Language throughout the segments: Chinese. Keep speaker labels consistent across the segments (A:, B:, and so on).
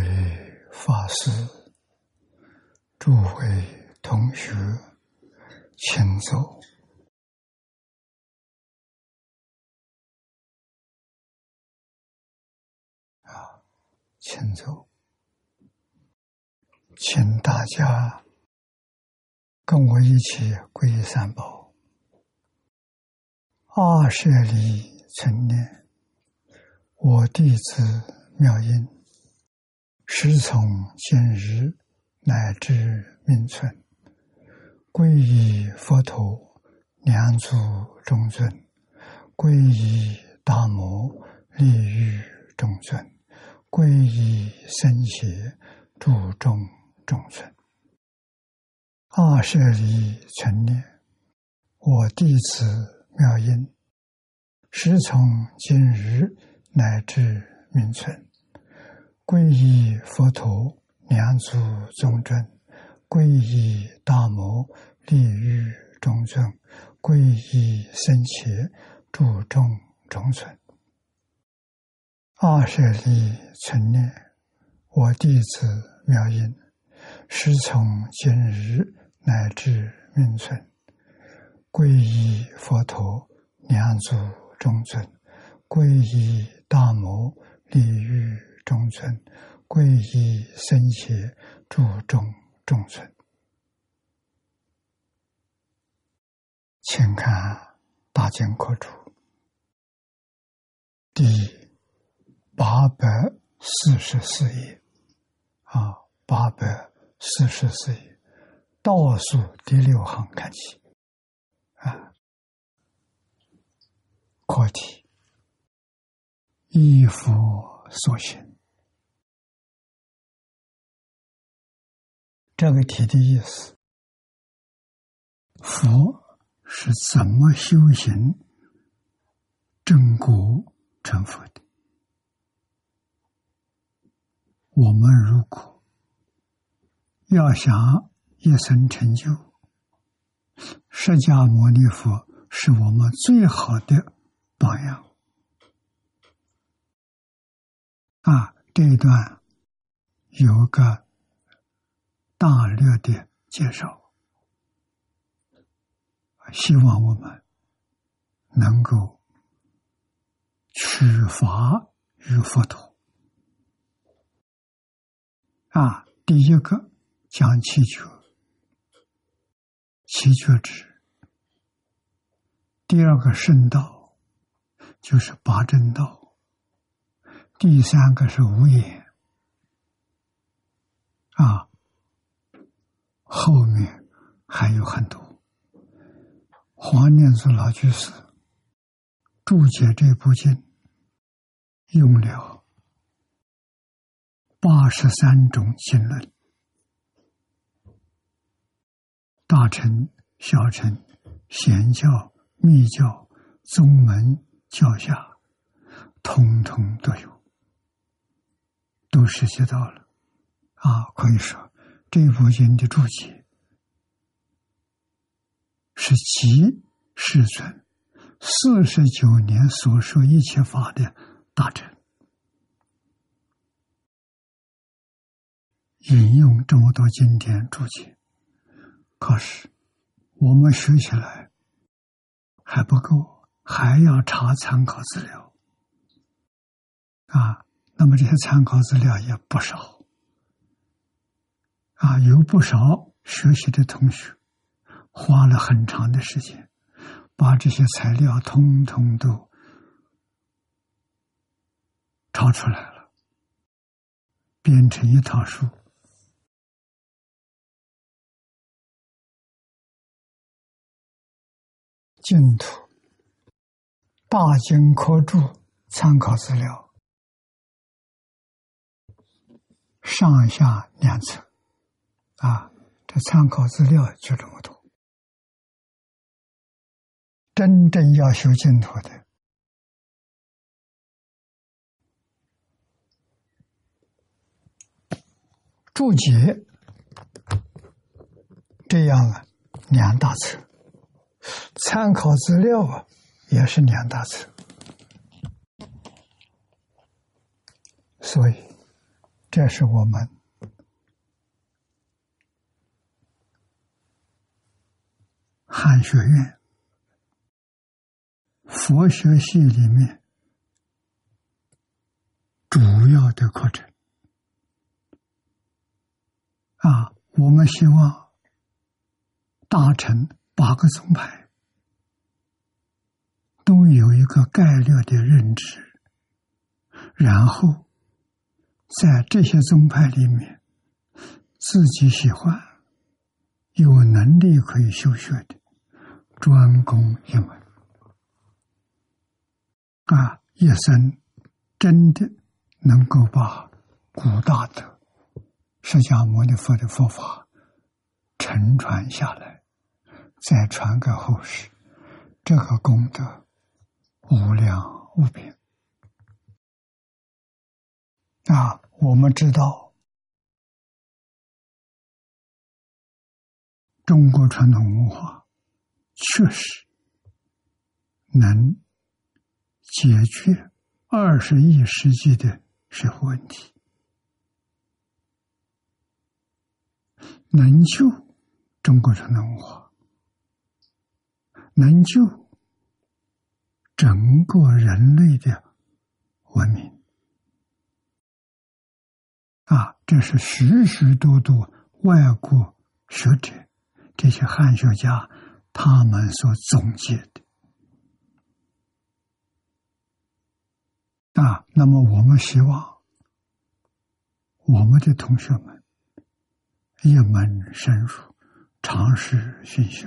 A: 为法师、诸位同学，请坐。啊，请坐，请大家跟我一起皈依三宝。二舍里成念，我弟子妙音。时从今日乃至命存，皈依佛陀，两足中尊；皈依大摩，利欲中尊；皈依僧邪，注众中尊。二舍离成念，我弟子妙音，时从今日乃至命存。皈依佛陀，两足尊尊；皈依大摩，利欲中尊；皈依僧伽，注众中尊。二舍利存念，我弟子妙音，师从今日乃至命存。皈依佛陀，两足中尊；皈依大摩，利欲。中村，皈依僧伽，注重中尊。请看《大经科注》第八百四十四页，啊，八百四十四页。倒数第六行看起，啊，课题。依佛所行。这个题的意思，佛是怎么修行正果成佛的？我们如果要想一生成就，释迦牟尼佛是我们最好的榜样。啊，这一段有个。大略的介绍，希望我们能够取法于佛陀。啊，第一个讲七觉，七觉智；第二个圣道，就是八正道；第三个是无言。啊。后面还有很多。黄念祖老居士注解这部经，用了八十三种经论，大乘、小乘、显教、密教、宗门教下，通通都有，都涉及到了。啊，可以说。这部经的注解是集世尊四十九年所说一切法的大成，引用这么多经典注解，可是我们学起来还不够，还要查参考资料啊。那么这些参考资料也不少。啊，有不少学习的同学花了很长的时间，把这些材料通通都抄出来了，编成一套书。净土大经科注参考资料上下两册。啊，这参考资料就这么多。真正要修净土的，注解这样啊，两大册；参考资料啊，也是两大册。所以，这是我们汉学院佛学系里面主要的课程啊。我们希望大成八个宗派都有一个概略的认知，然后在这些宗派里面，自己喜欢、有能力可以修学的，专攻一门啊，一生真的能够把古大德。释迦牟尼佛的佛法承传下来，再传给后世，这个功德无量无边。啊，我们知道，中国传统文化确实能解决二十一世纪的社会问题。能救中国传统文化，能救整个人类的文明啊！这是许许多多外国学者、这些汉学家他们所总结的啊。那么，我们希望我们的同学们。一门深入，尝试熏修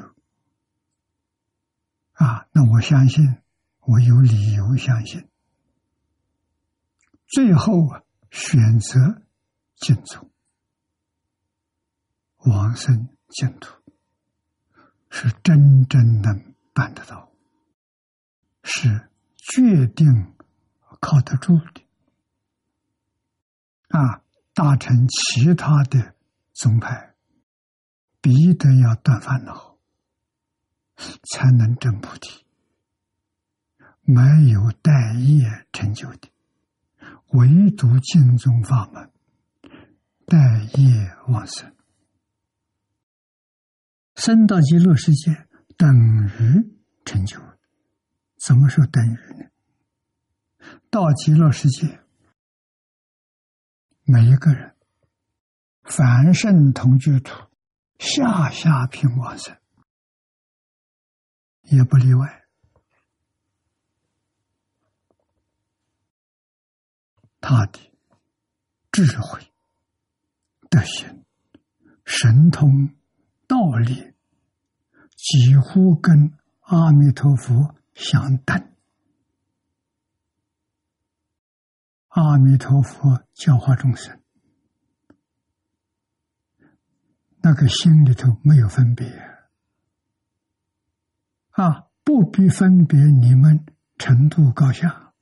A: 啊！那我相信，我有理由相信，最后啊，选择净土、往生净土，是真正能办得到，是决定靠得住的啊！大成其他的。宗派必得要断烦恼，才能证菩提。没有待业成就的，唯独净宗法门待业往生，生到极乐世界等于成就。怎么说等于呢？到极乐世界，每一个人。凡圣同居土，下下品往生，也不例外。他的智慧、德行、神通、道理，几乎跟阿弥陀佛相等。阿弥陀佛教化众生。那个心里头没有分别啊，不必分别你们程度高下，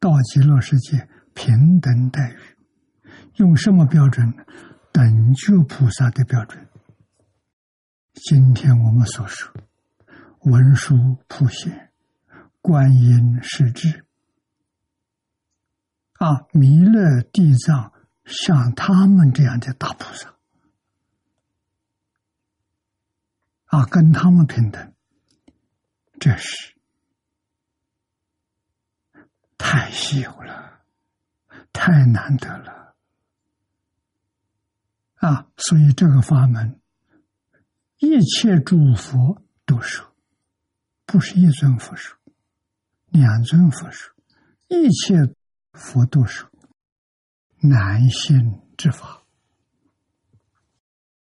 A: 到极乐世界平等待遇，用什么标准？等觉菩萨的标准。今天我们所说文殊普贤、观音世智啊，弥勒地藏，像他们这样的大菩萨。啊，跟他们平等，这是太稀有了，太难得了。啊，所以这个法门，一切诸佛都说，不是一尊佛说，两尊佛说，一切佛都说，难信之法。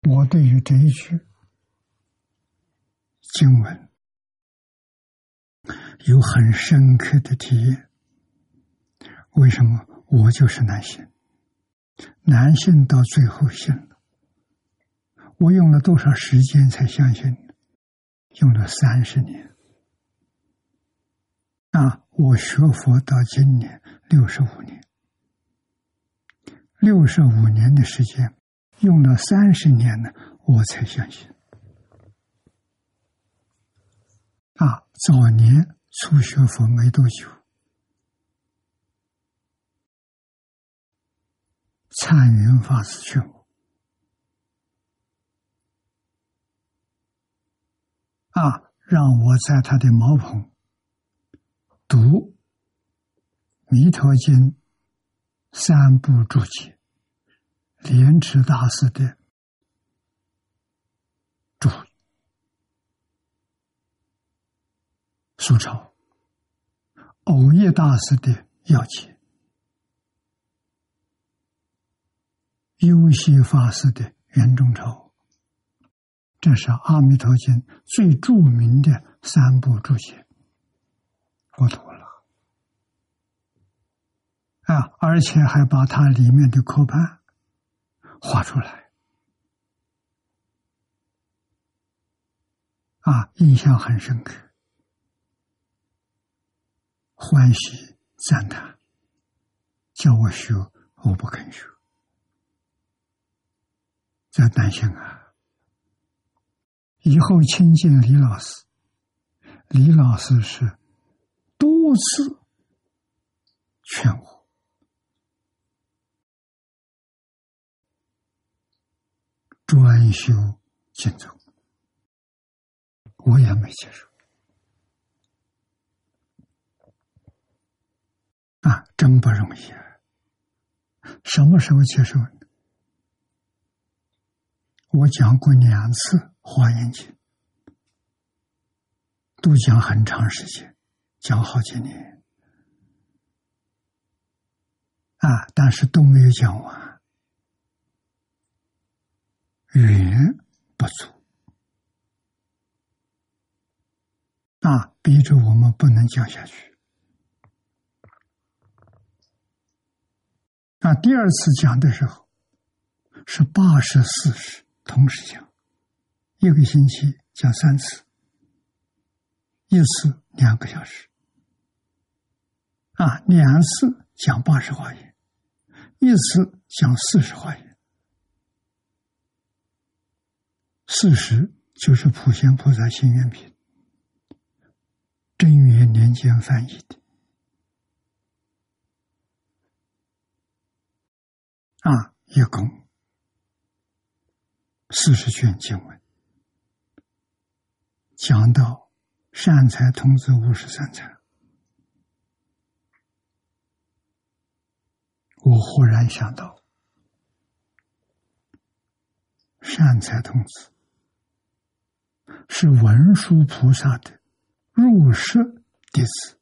A: 我对于这一句。经文有很深刻的体验。为什么我就是男性？男性到最后信了，我用了多少时间才相信？用了三十年。啊，我学佛到今年六十五年，六十五年的时间，用了三十年呢，我才相信。啊，早年初学佛没多久，参云法师劝我啊，让我在他的茅棚读《弥陀经》三部注解，莲池大师的注苏超，偶叶大师的要解，优西法师的圆中钞，这是《阿弥陀经》最著名的三部注解，我读了。啊，而且还把它里面的课判画出来。啊，印象很深刻。欢喜赞叹，叫我学，我不肯学，在担心啊。以后亲近李老师，李老师是多次劝我专修经咒，我也没接受。啊，真不容易啊！什么时候接受？我讲过两次《华严经》，都讲很长时间，讲好几年。啊，但是都没有讲完，远不足。啊，逼着我们不能讲下去。那第二次讲的时候，是八十四十同时讲，一个星期讲三次，一次两个小时，啊，两次讲八十华言，一次讲四十华言，四十就是普贤菩萨心愿品，贞元年间翻译的。啊，一共四十卷经文，讲到善财童子五十三参，我忽然想到，善财童子是文殊菩萨的入室弟子，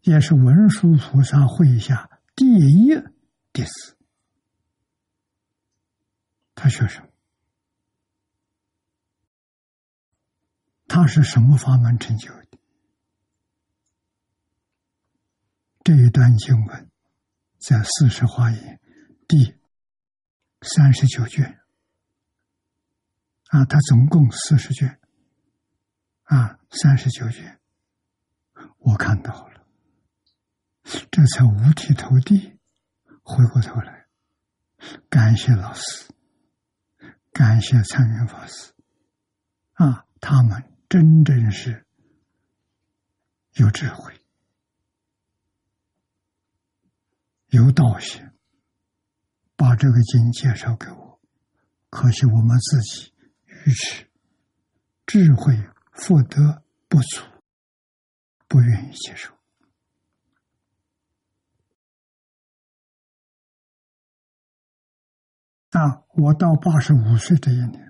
A: 也是文殊菩萨麾下第一。弟子，他学什么？他是什么法门成就的？这一段经文在《四十华严》第三十九卷。啊，他总共四十卷。啊，三十九卷，我看到了，这才五体投地。回过头来，感谢老师，感谢参云法师，啊，他们真正是有智慧、有道行，把这个经介绍给我。可惜我们自己愚痴，智慧福德不足，不愿意接受。啊！我到八十五岁这一年，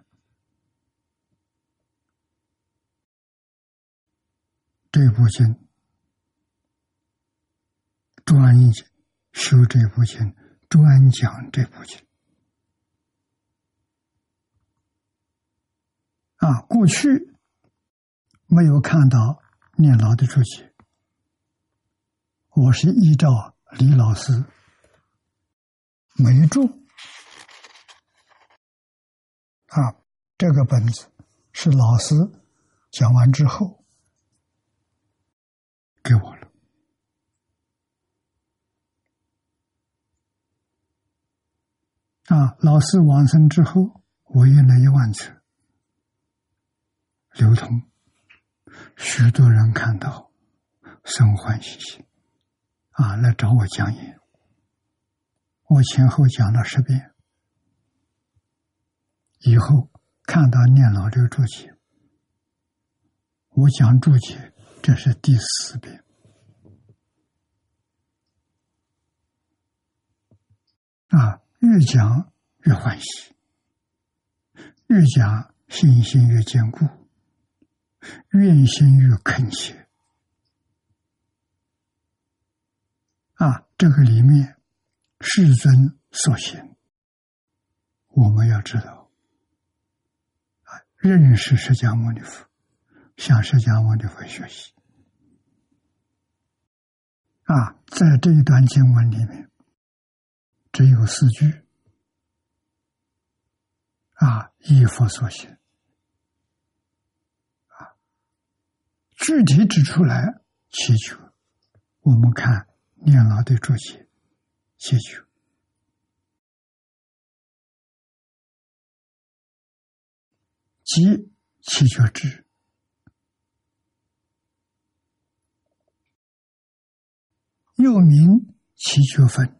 A: 这部经专修这部经，专讲这部经。啊，过去没有看到念老的注解，我是依照李老师没注。啊，这个本子是老师讲完之后给我了。啊，老师往生之后，我印了一万册，流通，许多人看到，生欢喜心，啊，来找我讲演。我前后讲了十遍，以后看到念老这个注解，我讲注解，这是第四遍。啊，越讲越欢喜，越讲信心越坚固，愿心越恳切。啊，这个里面世尊所行，我们要知道。啊，认识释迦牟尼佛，向释迦牟尼佛学习。啊，在这一段经文里面。只有四句啊，依佛所行啊，具体指出来祈求。我们看念老的注解，祈求，即祈求之，又名祈求分。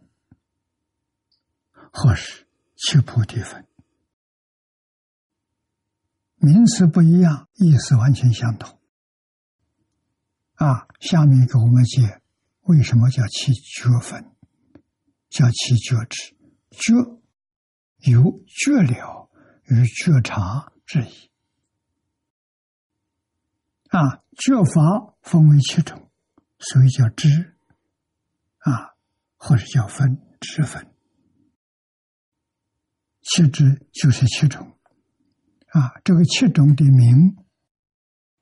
A: 或是七菩提分，名词不一样，意思完全相同。啊，下面给我们解为什么叫七觉分，叫七觉之，觉有觉了与觉察之意。啊，觉法分为七种，所以叫知，啊，或者叫分，知分。七支就是七种，啊，这个七种的名，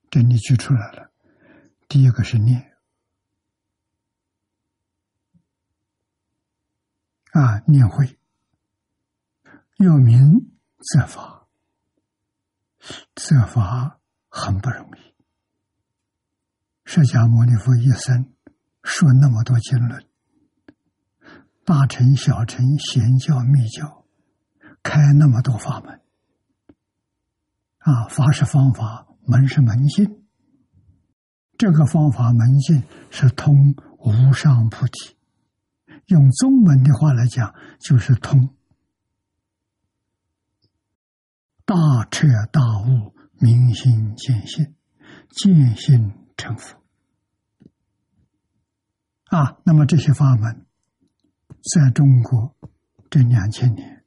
A: 这里举出来了。第一个是念，啊，念会，又名则法，则法很不容易。释迦牟尼佛一生说那么多经论，大乘、小乘、贤教、密教。开那么多法门，啊，法是方法，门是门性。这个方法门性是通无上菩提，用中文的话来讲，就是通大彻大悟、明心见性、见性成佛。啊，那么这些法门，在中国这两千年。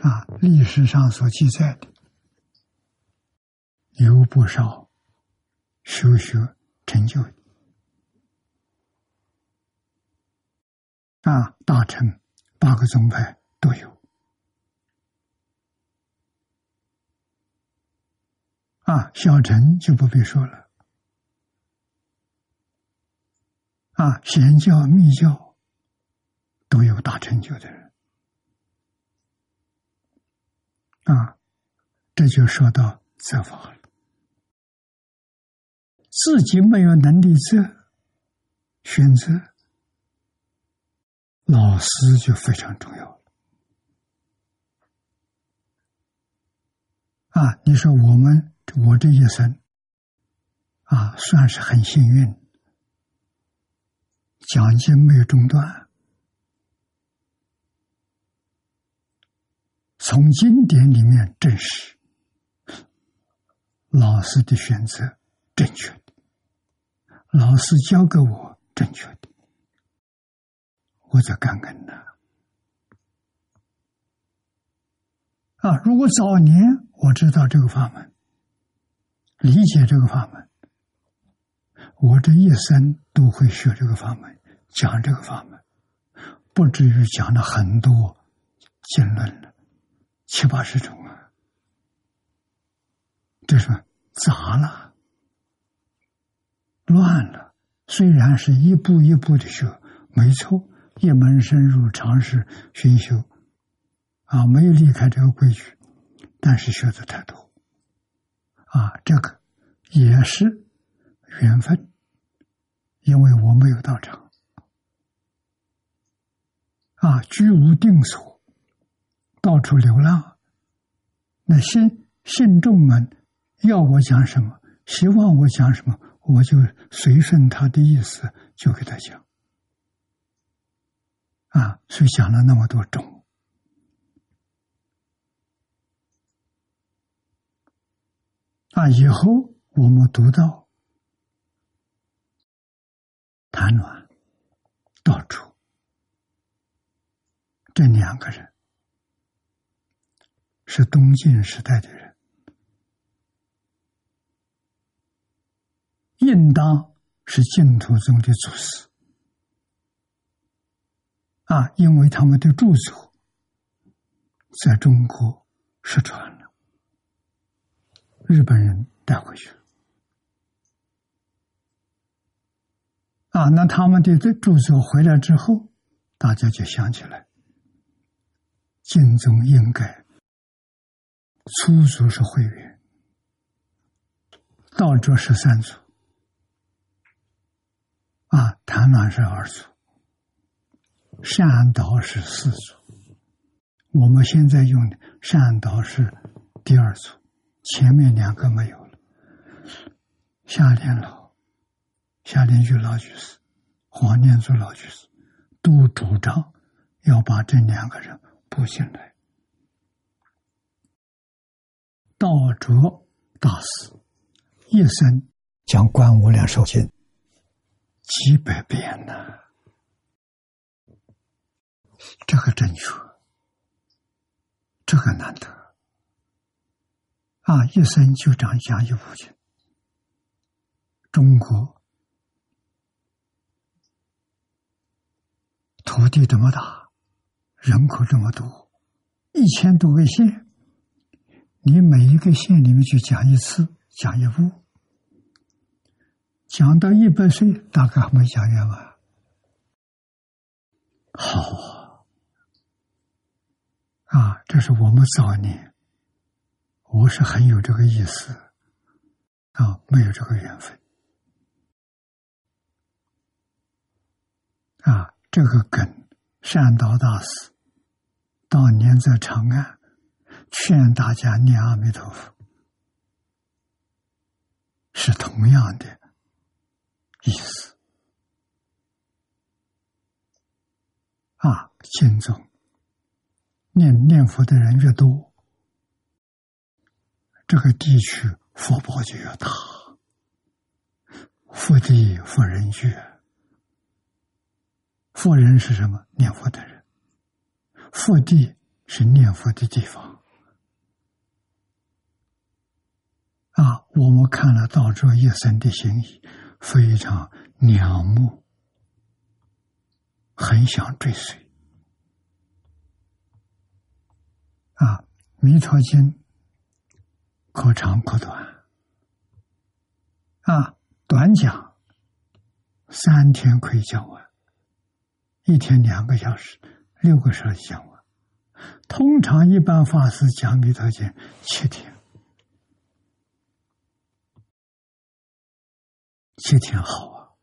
A: 啊，历史上所记载的有不少修学成就的啊，大乘八个宗派都有啊，小乘就不必说了啊，贤教密教都有大成就的人。啊，这就说到责法了。自己没有能力择选择，老师就非常重要。啊，你说我们我这一生啊，算是很幸运，讲经没有中断。从经典里面证实，老师的选择正确的，老师教给我正确的，我在感恩呢。啊，如果早年我知道这个法门，理解这个法门，我这一生都会学这个法门，讲这个法门，不至于讲了很多经论了。七八十种啊，这是杂了，乱了。虽然是一步一步的学，没错，一门深入，尝试熏修，啊，没有离开这个规矩，但是学的太多，啊，这个也是缘分，因为我没有到场，啊，居无定所。到处流浪，那信信众们要我讲什么，希望我讲什么，我就随顺他的意思，就给他讲。啊，所以讲了那么多种啊。以后我们读到谭暖到处这两个人，是东晋时代的人，应当是净土中的祖师。啊，因为他们的著作在中国失传了，日本人带回去了。啊，那他们的这著作回来之后，大家就想起来，晋宗应该初祖是慧远，道着是三祖，啊，谭鸾是二祖。善导是四组，我们现在用的善导是第二组，前面两个没有了。夏莲老、夏莲玉老居士、黄念祖老居士都主张要把这两个人补进来。道卓大师一生将《观无量寿经》几百遍呢。这个正确，这个难得啊！一生就长讲一部经。中国土地这么大，人口这么多，一千多个县，你每一个县里面去讲一次，讲一部，讲到一百岁，大概还没讲完。好。啊，这是我们早年，我是很有这个意思，啊，没有这个缘分，啊，这个跟善导大师当年在长安劝大家念阿弥陀佛是同样的意思，啊，心中。念念佛的人越多，这个地区福报就越大，福地福人居。福人是什么？念佛的人。福地是念佛的地方。啊，我们看了道者一生的心意，非常仰慕，很想追随。啊，《弥陀经》可长可短，啊，短讲三天可以讲完，一天两个小时，六个小时讲完。通常一般法师讲《弥陀经》七天，七天好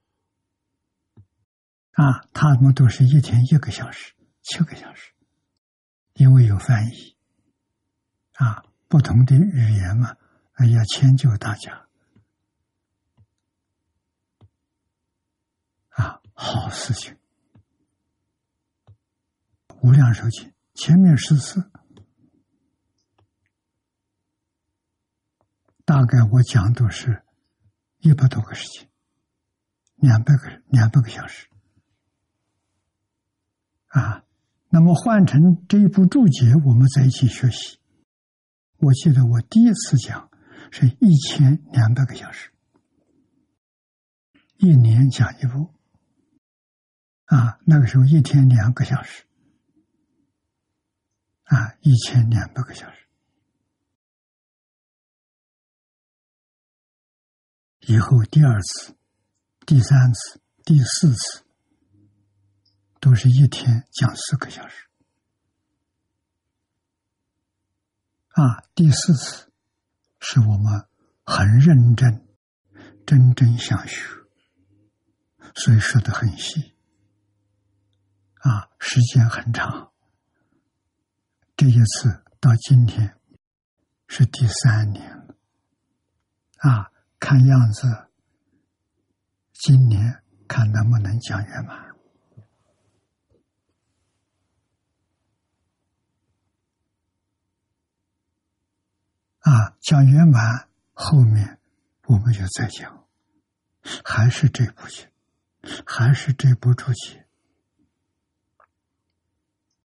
A: 啊，啊，他们都是一天一个小时，七个小时，因为有翻译。啊，不同的语言嘛，要迁就大家。啊，好事情。无量寿经前面十次，大概我讲都是一百多个事情，两百个两百个小时。啊，那么换成这一部注解，我们在一起学习。我记得我第一次讲是一千两百个小时，一年讲一部，啊，那个时候一天两个小时，啊，一千两百个小时，以后第二次、第三次、第四次都是一天讲四个小时。啊，第四次是我们很认真、真正想学，所以说的很细。啊，时间很长。这一次到今天是第三年了。啊，看样子今年看能不能讲圆满。啊讲圆满后面我们就再讲还是这部戏还是这部主题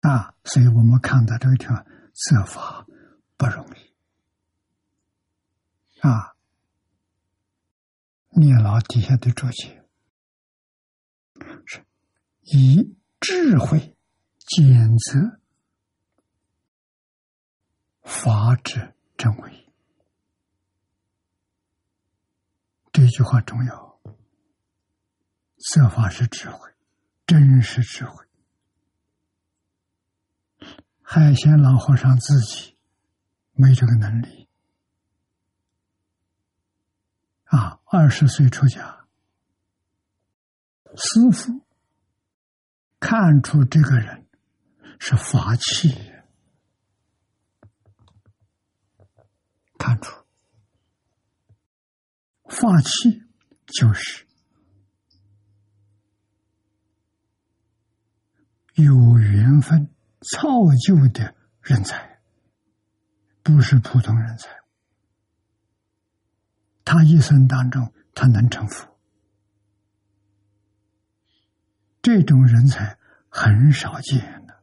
A: 啊所以我们看到这个地方设法不容易。啊念老底下的注解是以智慧检测法之真伪，这句话重要。色法是智慧，真是智慧。海鲜老和尚自己没这个能力啊，二十岁出家，师傅看出这个人是法器。看出，法器就是有缘分造就的人才，不是普通人才。他一生当中，他能成佛，这种人才很少见的。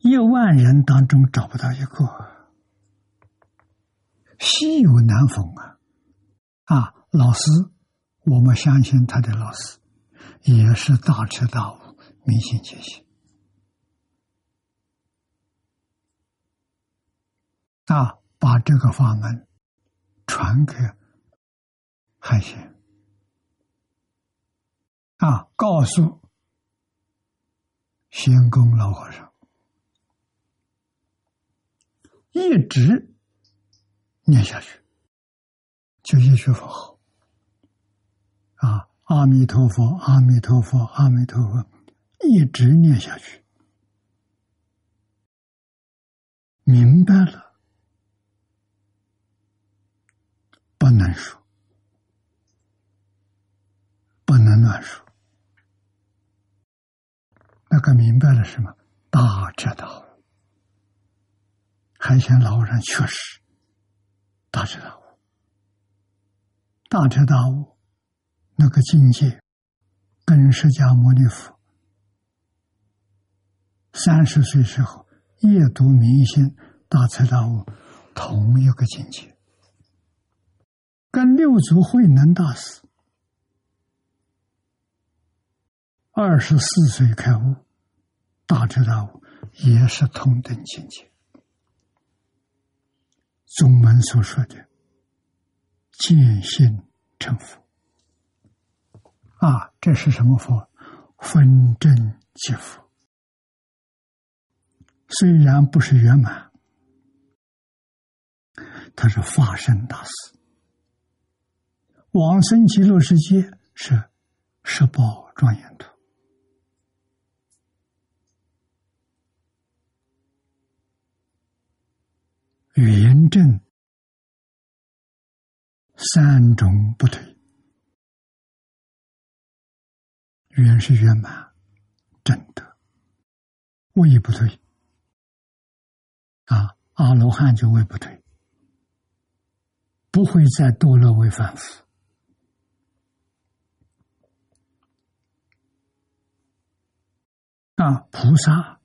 A: 一万人当中找不到一个，稀有难逢啊！啊，老师，我们相信他的老师也是大彻大悟、明心见性啊，把这个法门传给海贤啊，告诉仙公老和尚。一直念下去，就一句佛号啊！阿弥陀佛，阿弥陀佛，阿弥陀佛，一直念下去，明白了，不能说，不能乱说。那个明白了什么？大彻大悟。海贤老和尚确实大彻大悟，大彻大悟那个境界，跟释迦牟尼佛三十岁时候夜读明心大彻大悟同一个境界，跟六祖慧能大师二十四岁开悟大彻大悟也是同等境界。宗门所说的见性成佛啊，这是什么佛？分真即佛。虽然不是圆满，他是化身大师。往生极乐世界是十宝庄严图。圆正三种不退，圆是圆满正德，位不退啊！阿罗汉就位不退，不会再堕落为凡夫啊！菩萨。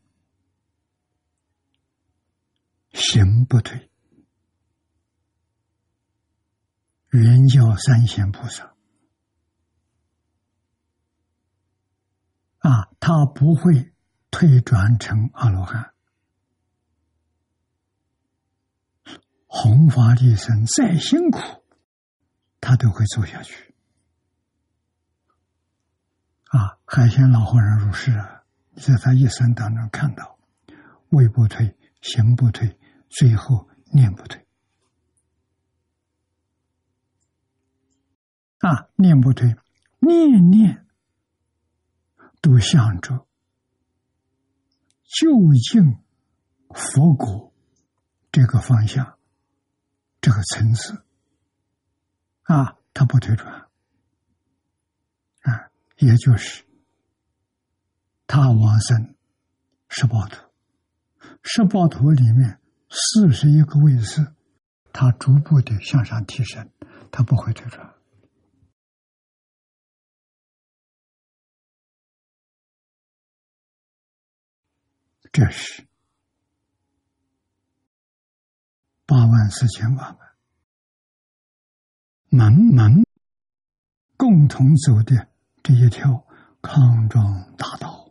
A: 行不退，圆教三贤菩萨啊，他不会退转成阿罗汉，弘法利生再辛苦，他都会做下去。啊，海鲜老和尚入世啊，在他一生当中看到，位不退，行不退。最后念不退啊，念不退，念念都向着就近佛果这个方向，这个层次啊，他不退转啊，也就是他往生十八度，十八图里面四十一个位置，它逐步的向上提升，它不会退转。这是八万四千万。门门共同走的这一条康庄大道。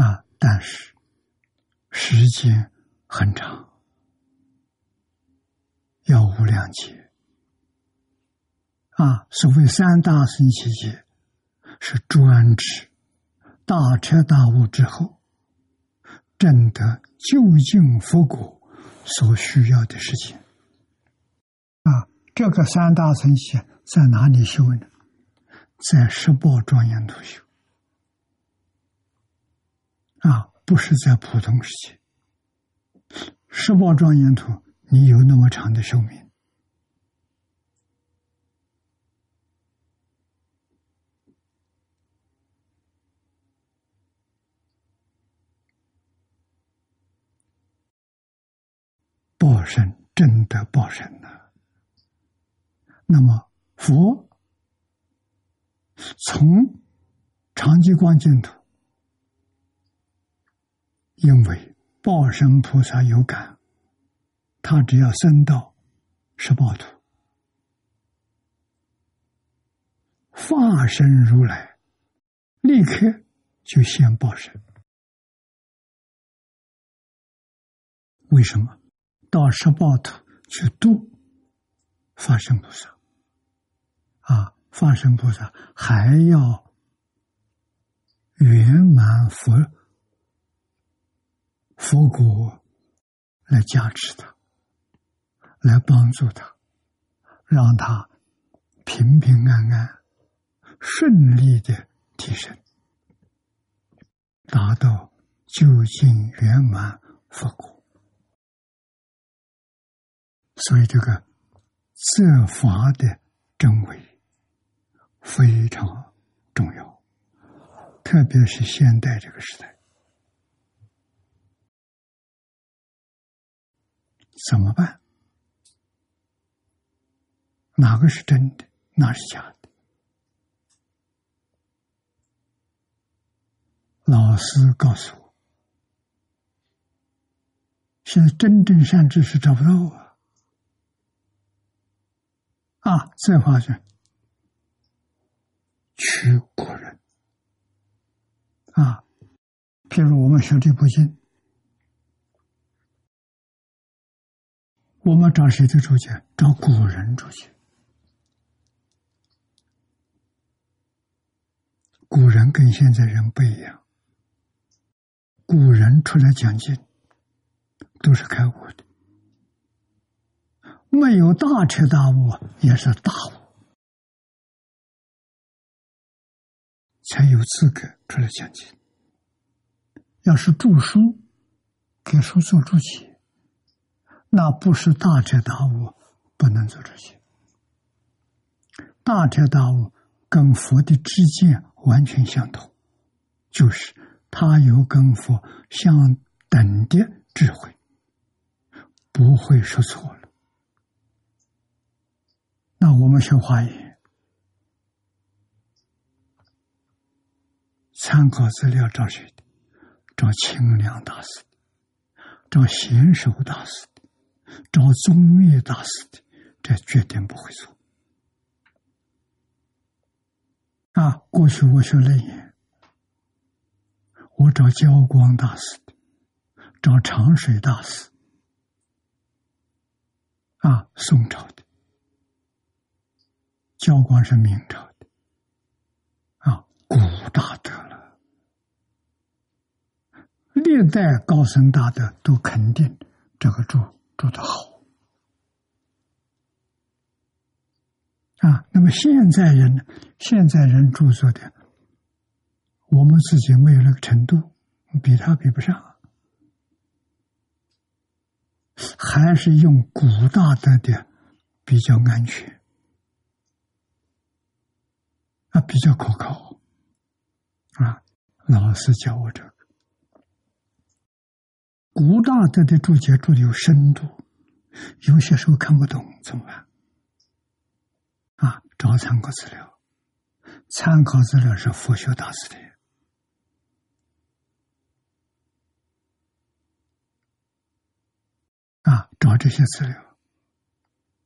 A: 啊！但是时间很长，要无量劫。啊，所谓三大圣七劫，是专指大彻大悟之后，证得究竟佛果所需要的事情。啊，这个三大圣七在哪里修呢？在十报庄严土修。啊，不是在普通世界。十报庄严土，你有那么长的寿命。报身真的报身呢？那么佛从长吉光净土，因为报身菩萨有感，他只要升到十报土，化身如来，立刻就现报身。为什么？到十报土去度法身菩萨，啊，法身菩萨还要圆满佛佛果来加持他，来帮助他，让他平平安安、顺利的提升，达到究竟圆满佛果。所以，这个责法的真伪非常重要，特别是现代这个时代，怎么办？哪个是真的，哪是假的？老师告诉我，现在真正善知识找不到啊。啊，再发现取古人啊，譬如我们学这部经，我们找谁的注解？找古人注解。古人跟现在人不一样，古人出来讲经都是开悟的。没有大彻大悟，也是大悟，才有资格出来讲经。要是著书，给书做注解，那不是大彻大悟，不能做这些。大彻大悟跟佛的知见完全相同，就是他有跟佛相等的智慧，不会说错了。那我们学华严，参考资料找谁的？找清凉大师，找贤首大师，找宗密大师的，这绝对不会错。啊，过去我学楞严，我找教光大师的，找长水大师，啊，宋朝的。教光是明朝的，啊，古大德了。历代高僧大德都肯定这个注做的好，啊，那么现在人呢？现在人著作的，我们自己没有那个程度，比他比不上，还是用古大德的比较安全。啊，比较可靠啊。老师教我这个，古大德的注解注的有深度，有些时候看不懂怎么办？啊，找参考资料，参考资料是佛学大师的啊，找这些资料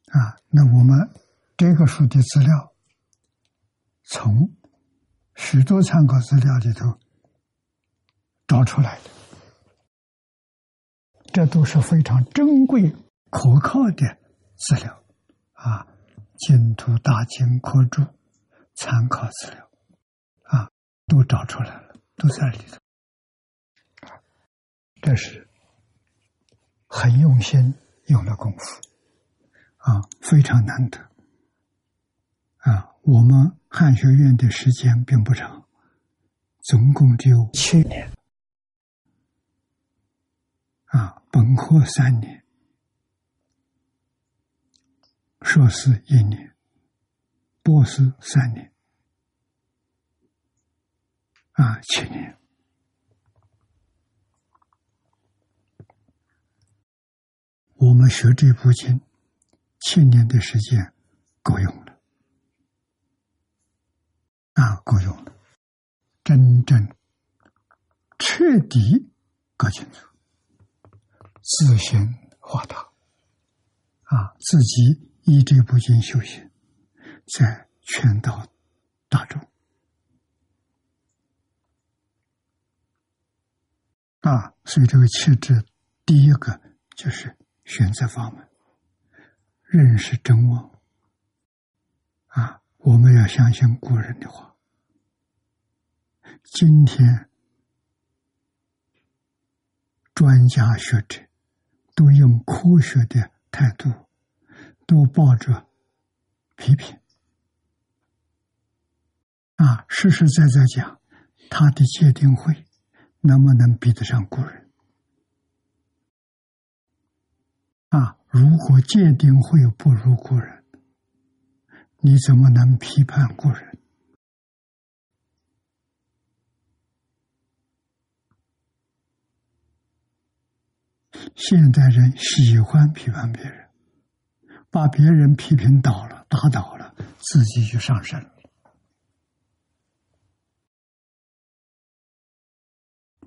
A: 啊。那我们这个书的资料，从许多参考资料里头。找出来的，这都是非常珍贵、可靠的资料啊！净土大经科注参考资料啊，都找出来了，都在里头。这是很用心用了功夫啊，非常难得啊！我们汉学院的时间并不长，总共只有七年。啊，本科三年，硕士一年，博士三年，啊，七年。我们学这部经，七年的时间够用了，啊，够用了，真正彻底搞清楚。自行化他，啊，自己依这部经修行，在劝导大众，啊，所以这个气质，第一个就是选择方门，认识真我，啊，我们要相信古人的话，今天专家学者。都用科学的态度，都抱着批评啊，实实在在讲，他的界定会能不能比得上古人啊？如果界定会不如古人，你怎么能批判古人？现代人喜欢批判别人，把别人批评倒了、打倒了，自己就上升了。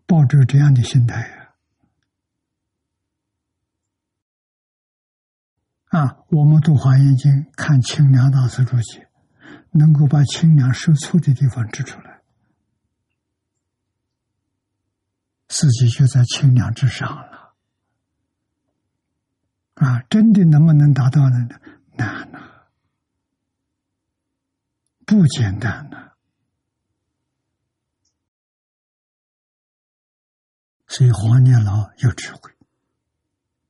A: 抱着这样的心态呀，啊，我们读《华严经》，看清凉大师注解，能够把清凉受错的地方指出来，自己就在清凉之上了。啊，真的能不能达到呢？难呐，不简单呐。所以黄年老有智慧。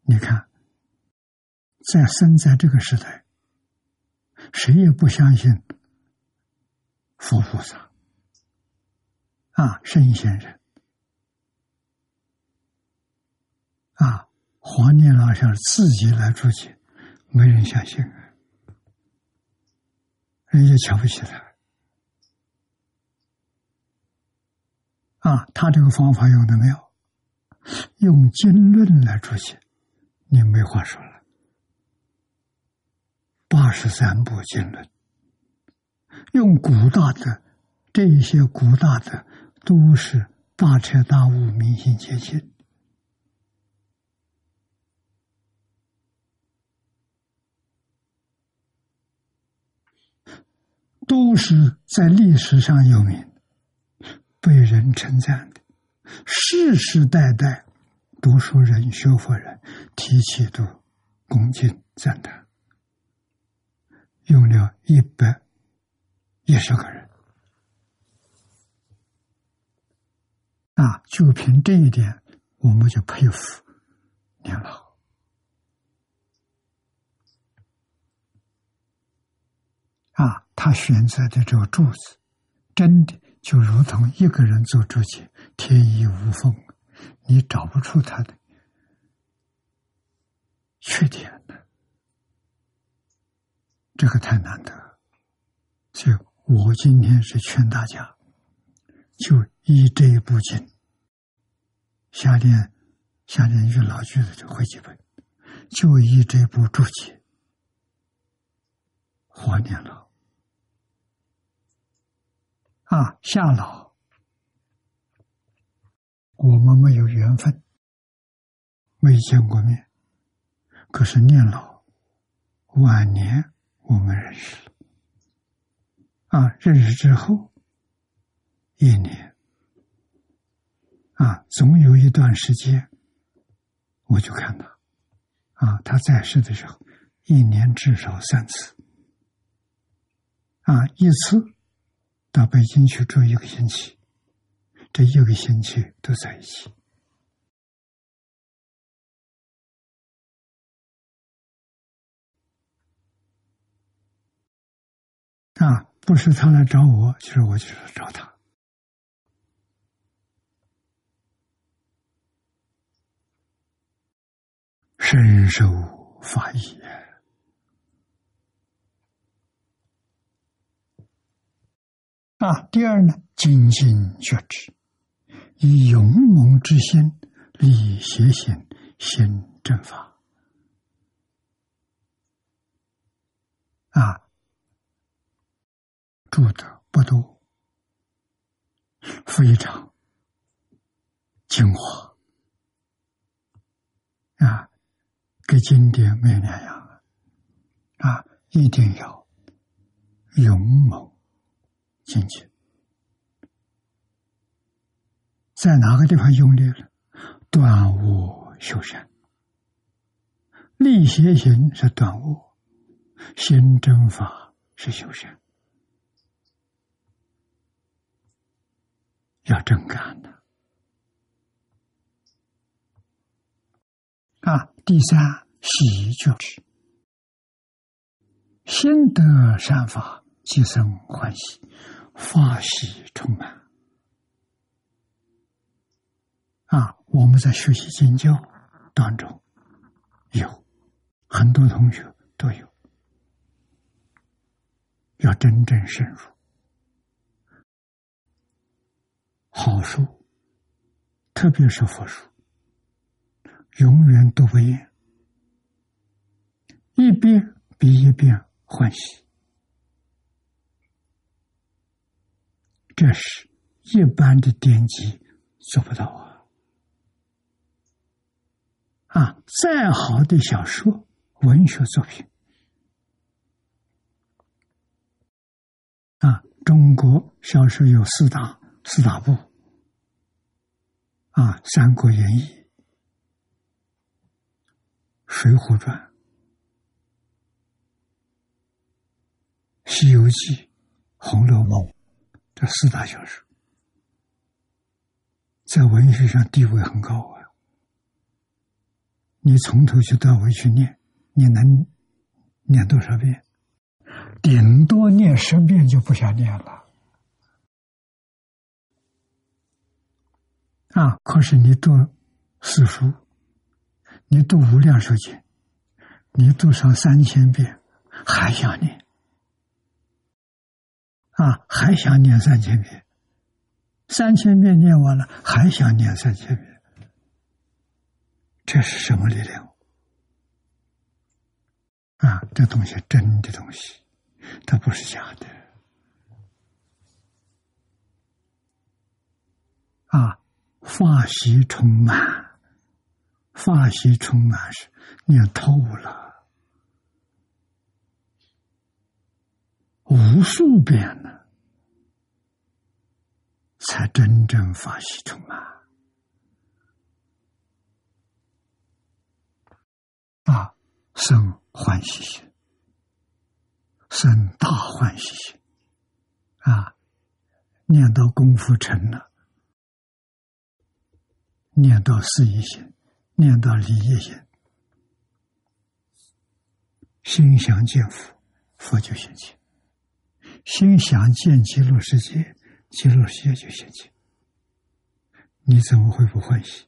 A: 你看，在生在这个时代，谁也不相信佛菩萨啊，圣贤人啊。黄念老像自己来注解，没人相信，人家瞧不起他。啊，他这个方法用的妙，用经论来注解，你没话说了。八十三部经论，用古大的这些古大的，都是大彻大悟、明心见性。都是在历史上有名、被人称赞的，世世代代读书人、学佛人提起都恭敬赞叹，用了一百一十个人啊！就凭这一点，我们就佩服年老。啊，他选择的这个柱子，真的就如同一个人做注解，天衣无缝，你找不出他的缺点的，这个太难得。所以我今天是劝大家，就依这一部经，下联下联与老句子就会几本，就依这部注解，活年老啊，下老，我们没有缘分，没见过面，可是念老晚年我们认识了。啊，认识之后一年，啊，总有一段时间，我就看他，啊，他在世的时候，一年至少三次，啊，一次到北京去住一个星期，这一个星期都在一起，啊。不是他来找我，就是我去找他。深受法益啊！第二呢，精进觉知，以勇猛之心立邪心，行正法啊。住的不多，非常精华啊，跟经典没两样啊！一定要勇猛进去，在哪个地方用力了？断恶修善，立邪行是断恶，行正法是修善。要真干的啊！第三，喜觉知，心得善法，即生欢喜，法喜充满。啊，我们在学习经教当中，有很多同学都有，要真正深入。好书，特别是佛书，永远读不厌，一遍比一遍欢喜。这是一般的典籍做不到啊！啊，再好的小说、文学作品，啊，中国小说有四大四大部。啊，《三国演义》《水浒传》《西游记》《红楼梦》这四大小说，在文学上地位很高啊。你从头去到尾去念，你能念多少遍？顶多念十遍就不想念了。啊！可是你读四书，你读无量寿经，你读上三千遍，还想念？啊，还想念三千遍？三千遍念完了，还想念三千遍？这是什么力量？啊，这东西真的东西，它不是假的。啊！法喜充满，法喜充满是念透了，无数遍了，才真正发喜充满。啊，生欢喜心，生大欢喜心，啊，念到功夫成了。念到四一心，念到理一心，心想见佛，佛就现前；心想见极乐世界，极乐世界就现前。你怎么会不欢喜？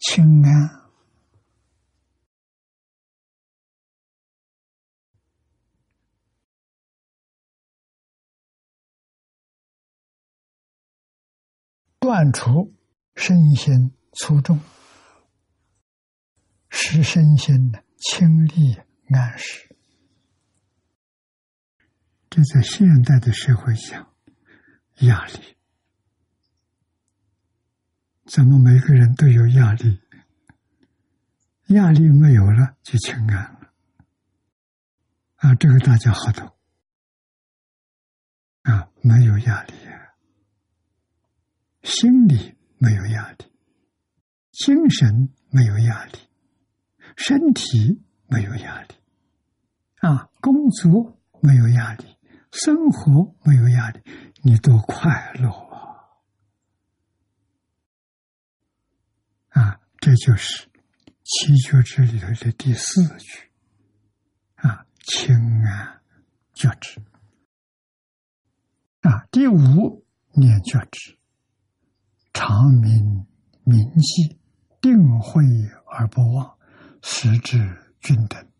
A: 清安，断除身心粗重。使身心的清利安适。这在现代的社会下，压力，怎么每个人都有压力？压力没有了，就清安了。啊，这个大家好懂。啊，没有压力啊，心理没有压力，精神没有压力，身体没有压力，啊，工作没有压力，生活没有压力，你多快乐啊！啊，这就是七觉之里头的第四句，啊，清安觉知。啊，第五念觉知，常明明记，定慧而不忘，实至均等，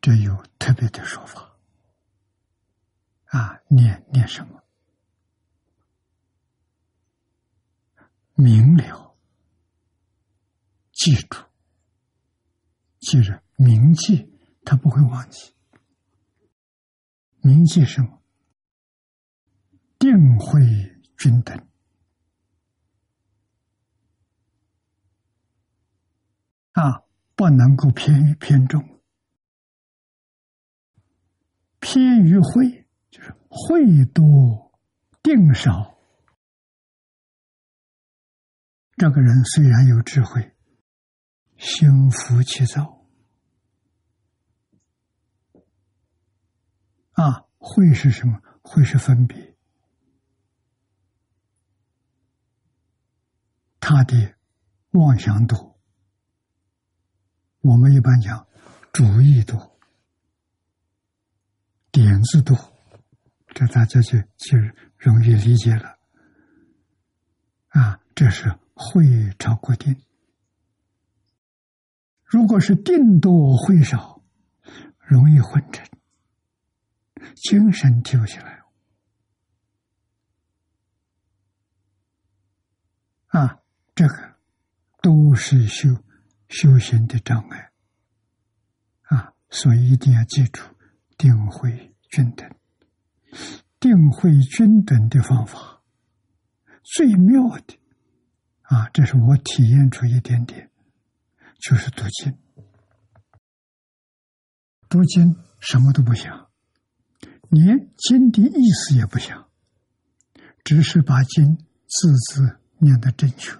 A: 这有特别的说法。啊，念念什么？明了，记住，记着铭记，他不会忘记。铭记什么？定慧均等啊，不能够偏偏重，偏于慧就是慧多定少。这个人虽然有智慧，心浮气躁啊，慧是什么？慧是分别。他的妄想多，我们一般讲主意多、点子多，这大家就就容易理解了。啊，这是会超过定。如果是定多会少，容易混成，精神提不起来。啊。这个都是修修行的障碍啊，所以一定要记住定慧均等。定慧均等的方法最妙的啊，这是我体验出一点点，就是读经。读经什么都不想，连经的意思也不想，只是把经字字念得正确。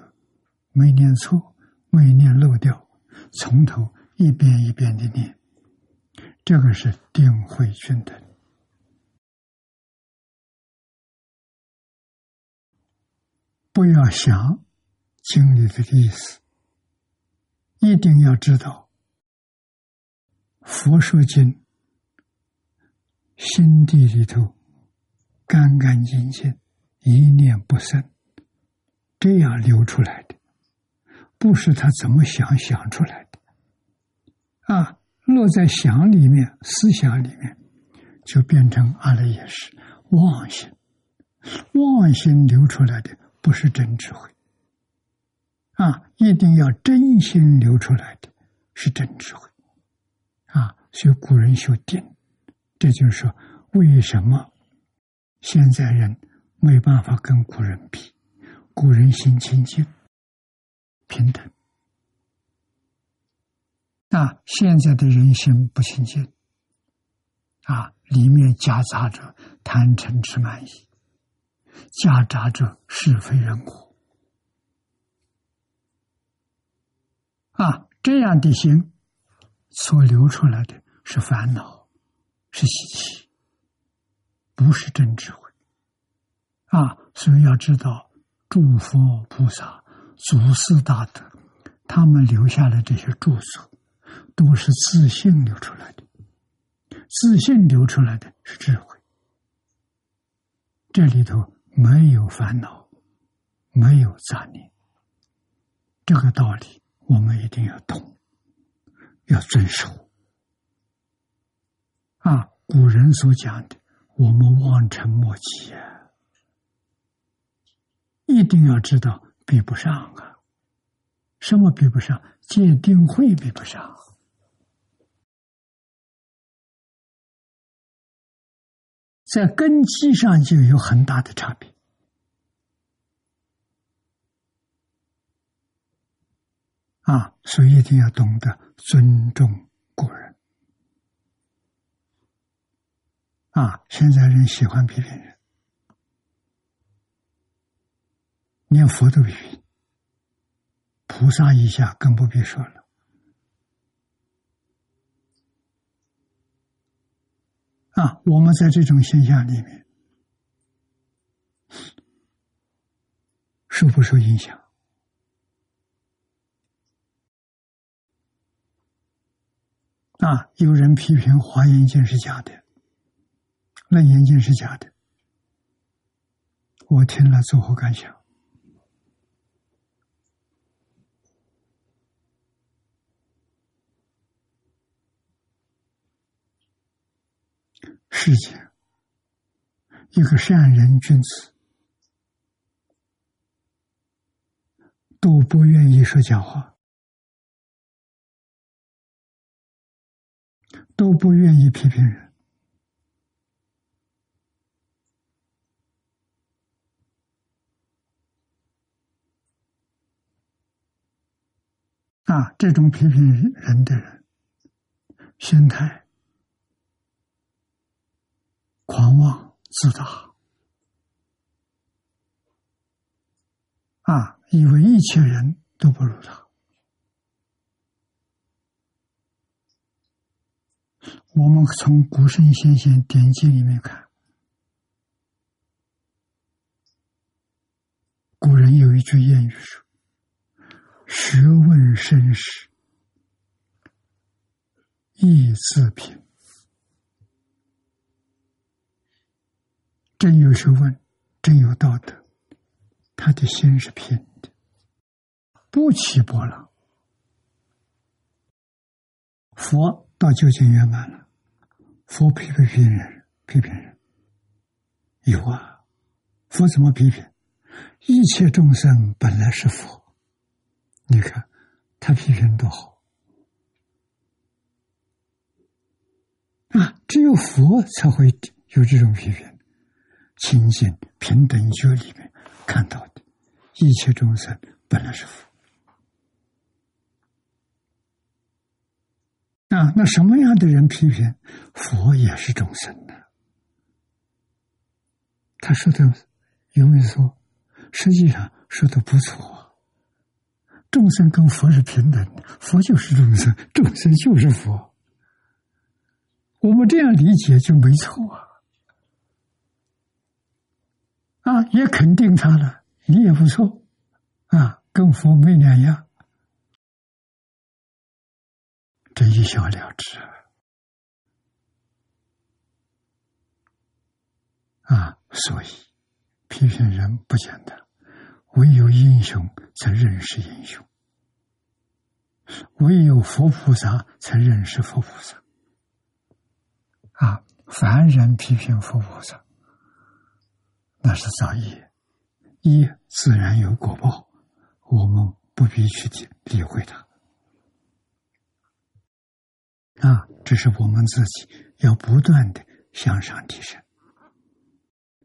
A: 没念错，没念漏掉，从头一遍一遍的念，这个是定慧均等。不要想经里的意思，一定要知道佛说经心地里头干干净净，一念不生，这样流出来的。不是他怎么想想出来的，啊，落在想里面，思想里面，就变成阿赖耶识妄心，妄心流出来的不是真智慧，啊，一定要真心流出来的是真智慧，啊，所以古人修定，这就是说，为什么现在人没办法跟古人比，古人心清净。平等啊！现在的人心不清净啊，里面夹杂着贪嗔痴慢疑，夹杂着是非人我啊，这样的心所流出来的是烦恼，是习气，不是真智慧啊！所以要知道，诸佛菩萨。祖师大德，他们留下的这些著作，都是自信流出来的。自信流出来的是智慧，这里头没有烦恼，没有杂念。这个道理我们一定要懂，要遵守。啊，古人所讲的，我们望尘莫及啊。一定要知道比不上啊！什么比不上？戒定慧比不上，在根基上就有很大的差别啊！所以一定要懂得尊重古人啊！现在人喜欢批评人。念佛都批评，菩萨以下更不必说了。啊，我们在这种现象里面受不受影响？啊，有人批评《华严经》是假的，《楞严经》是假的，我听了作何感想？世界，一个善人君子都不愿意说假话，都不愿意批评人啊！这种批评人的人心态。狂妄自大啊！以为一切人都不如他。我们从古圣先贤典籍里面看，古人有一句谚语说：“学问深时，意自平。”真有学问，真有道德，他的心是平的，不起波浪。佛到究竟圆满了，佛批不批人？批评人有啊。佛怎么批评？一切众生本来是佛，你看他批评多好啊！只有佛才会有这种批评。清净平等觉里面看到的，一切众生本来是佛啊。那什么样的人批评佛也是众生呢？他说的有人说？实际上说的不错。众生跟佛是平等的，佛就是众生，众生就是佛。我们这样理解就没错啊。啊，也肯定他了，你也不错，啊，跟佛没两样，这一笑了之啊！所以批评人不简单，唯有英雄才认识英雄，唯有佛菩萨才认识佛菩萨。啊，凡人批评佛菩萨。那是造业，一自然有果报，我们不必去理理会它。啊，这是我们自己要不断的向上提升，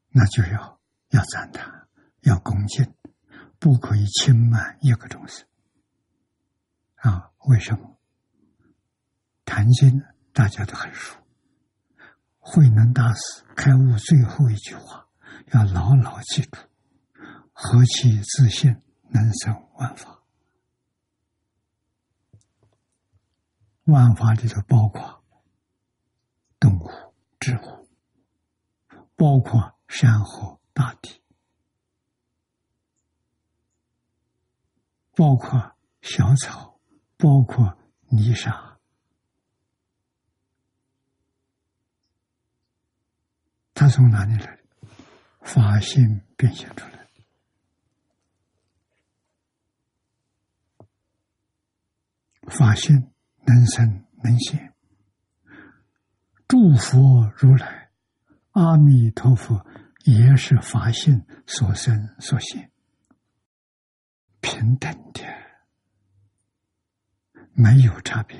A: 那就要要赞叹，要恭敬，不可以轻慢一个众生。啊，为什么？谈经大家都很熟，慧能大师开悟最后一句话。要牢牢记住，何其自信，能生万法。万法里头包括动物、植物，包括山河大地，包括小草，包括泥沙。它从哪里来的？法性变现出来，法性能生能现，诸佛如来、阿弥陀佛也是法性所生所现。平等的，没有差别。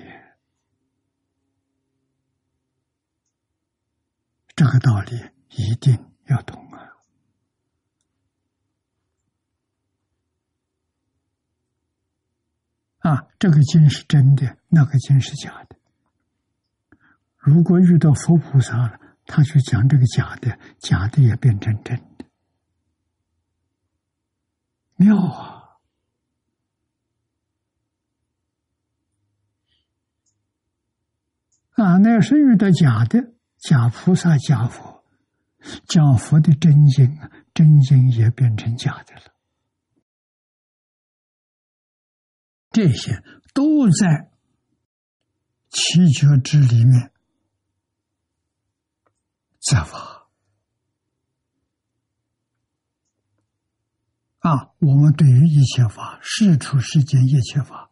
A: 这个道理一定要懂啊！这个经是真的，那个经是假的。如果遇到佛菩萨了，他去讲这个假的，假的也变成真的，妙啊！啊，那是遇到假的，假菩萨、假佛，讲佛的真经啊，真经也变成假的了。这些都在七觉之里面。在法啊，我们对于一切法、事出世间一切法，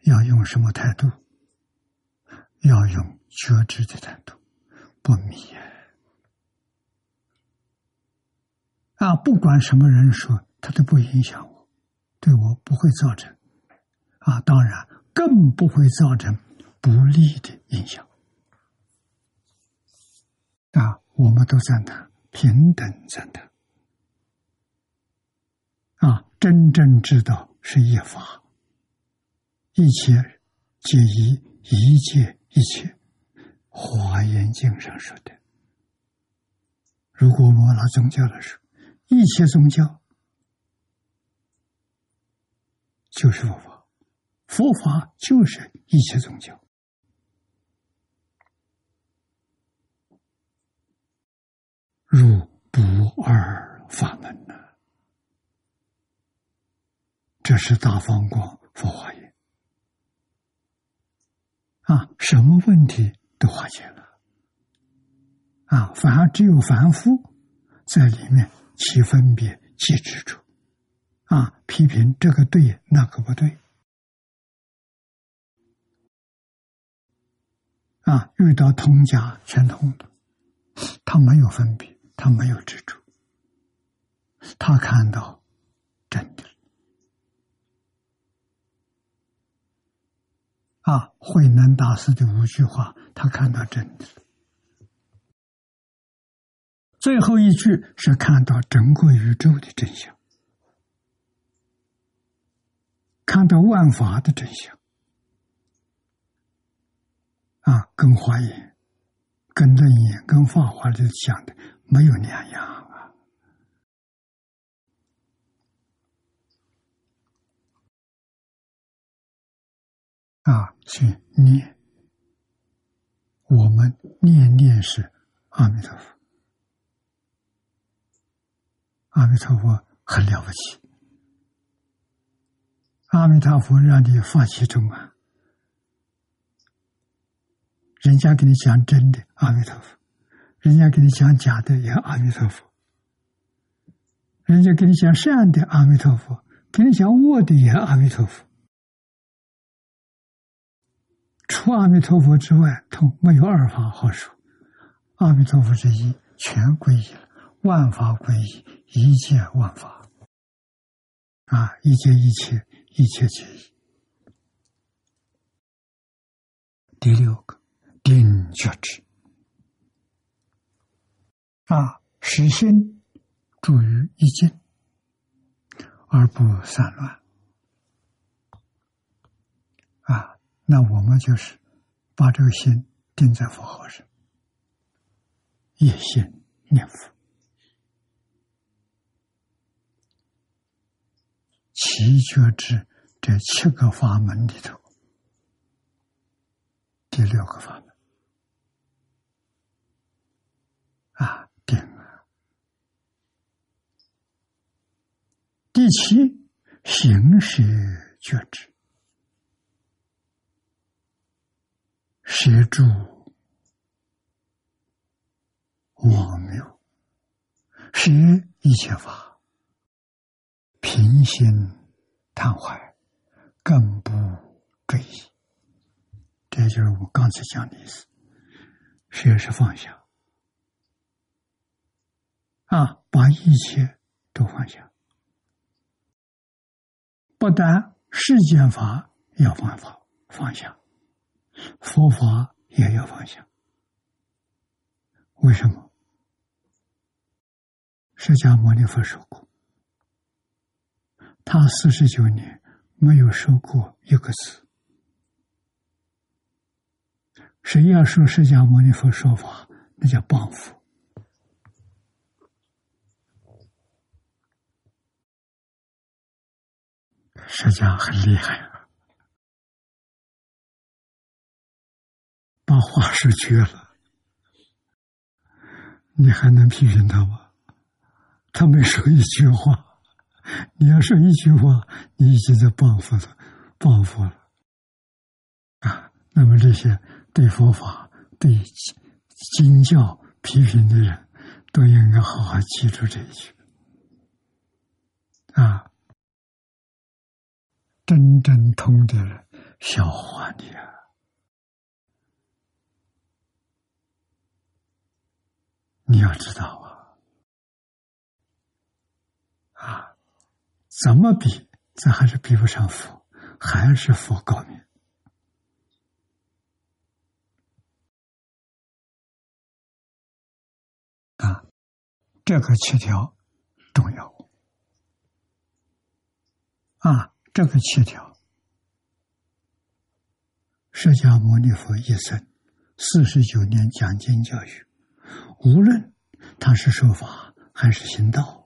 A: 要用什么态度？要用觉知的态度，不迷啊！不管什么人说，他都不影响我，对我不会造成啊，当然更不会造成不利的影响。啊，我们都赞叹平等赞叹。啊，真正知道是一法，一切皆一，一切一切。华严经上说的，如果我们拿宗教来说，一切宗教就是佛法，佛法就是一切宗教。入不二法门呢？这是大方光佛化言啊，什么问题都化解了啊！反而只有凡夫在里面起分别、起执着啊，批评这个对，那个不对啊，遇到通家全通的，他没有分别。他没有执着，他看到真的啊！慧能大师的五句话，他看到真的最后一句是看到整个宇宙的真相，看到万法的真相啊！跟华严、跟楞严、跟法华里讲的。没有两样啊！啊，去念，我们念念是阿弥陀佛，阿弥陀佛很了不起，阿弥陀佛让你发起中啊，人家给你讲真的阿弥陀佛。人家给你讲假的也阿弥陀佛，人家给你讲善的阿弥陀佛，给你讲恶的也阿弥陀佛。除阿弥陀佛之外，通没有二法好说。阿弥陀佛是一，全归一了，万法归一，一切万法啊，一切一切，一切皆一。第六个定觉知。啊，使心住于一境，而不散乱。啊，那我们就是把这个心定在佛号上，一心念佛，七觉知这七个法门里头，第六个法门。定啊第七，行识觉知，协助妄谬，是一切法平心叹怀，更不追忆。这就是我刚才讲的意思，学是放下。啊，把一切都放下。不但世间法要放放放下，佛法也要放下。为什么？释迦牟尼佛说过，他四十九年没有说过一个字。谁要说释迦牟尼佛说法，那叫谤佛。实际上很厉害啊，把话说绝了，你还能批评他吗？他没说一句话，你要说一句话，你已经在报复他，报复了啊！那么这些对佛法、对经教批评的人，都应该好好记住这一句啊！真正通的人笑话你啊！你要知道啊。啊，怎么比？这还是比不上佛，还是佛高明啊！这个七条重要啊！这个七条，释迦牟尼佛一生四十九年讲经教育，无论他是说法还是行道。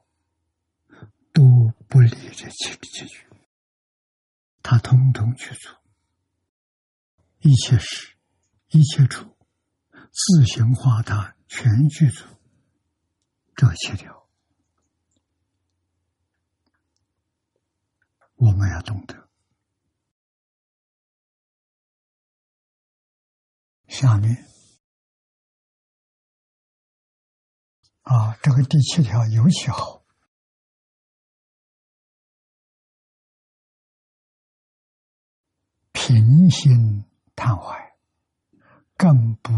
A: 都不理这七七句，他通通去做，一切事，一切处，自行化他全具足，这七条，我们要懂得。下面啊，这个第七条尤其好。平心叹怀，更不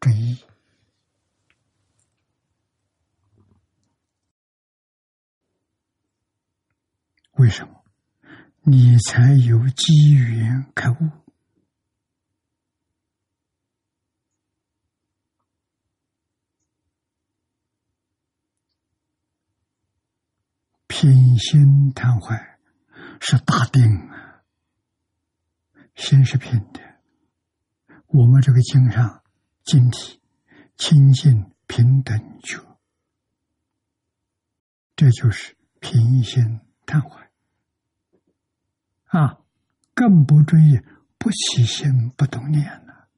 A: 追忆。为什么？你才有机缘开悟。品心叹怀是大定啊！心是品的，我们这个经上经体清净平等觉，这就是平心叹怀啊，更不追不起心不动念了，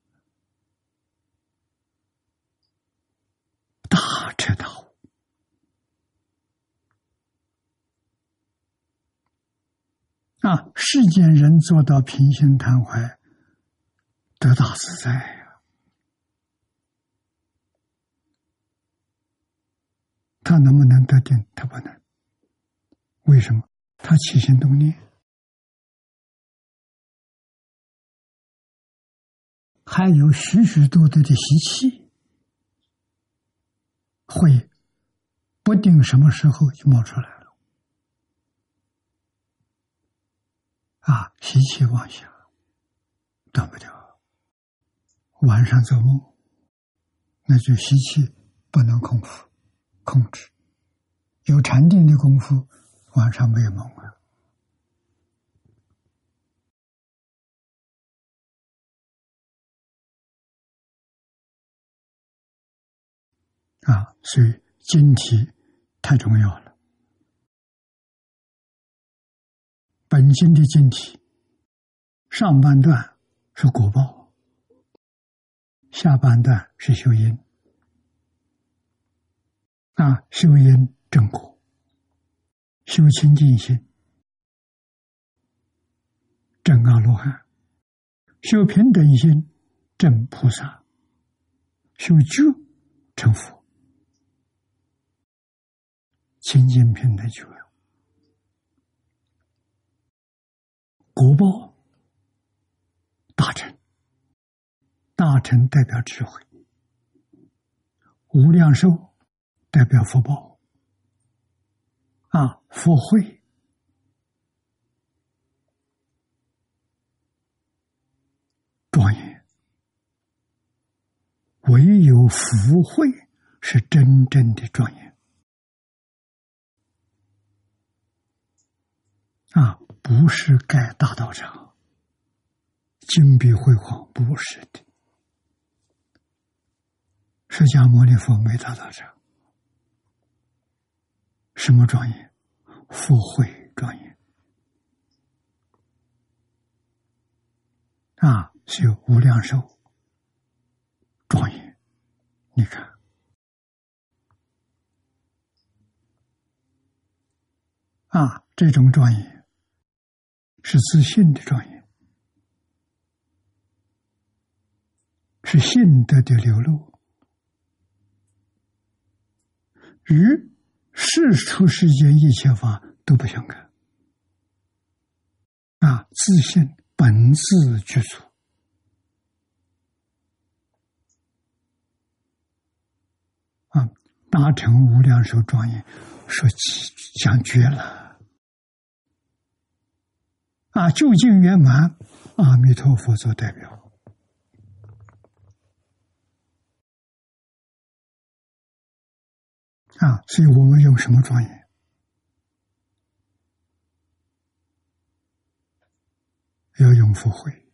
A: 大彻大悟。啊！世间人做到平心谈怀，得大自在呀。他能不能得定？他不能。为什么？他起心动念，还有许许多多的习气，会不定什么时候就冒出来了。啊，习气妄想断不掉。晚上做梦，那就习气不能控服控制。有禅定的功夫，晚上没有梦啊。啊，所以晶体太重要了。本经的经体，上半段是果报，下半段是修因。啊，修因正果，修清净心，正阿罗汉；修平等心，正菩萨；修觉成佛，清净平等觉，国报大臣，大臣代表智慧，无量寿代表福报，啊，福慧。庄严，唯有福慧是真正的庄严。啊！不是盖大道场，金碧辉煌，不是的。释迦牟尼佛没大道场，什么庄严？福慧庄严啊！是有无量寿庄严，你看啊，这种庄严是自信的庄严，是信德的流露，与世出世间一切法都不相干啊！自信本自具足。啊大成无量寿庄严，说讲绝了啊！究竟圆满，阿弥陀佛做代表啊！所以我们用什么庄严？要用福慧。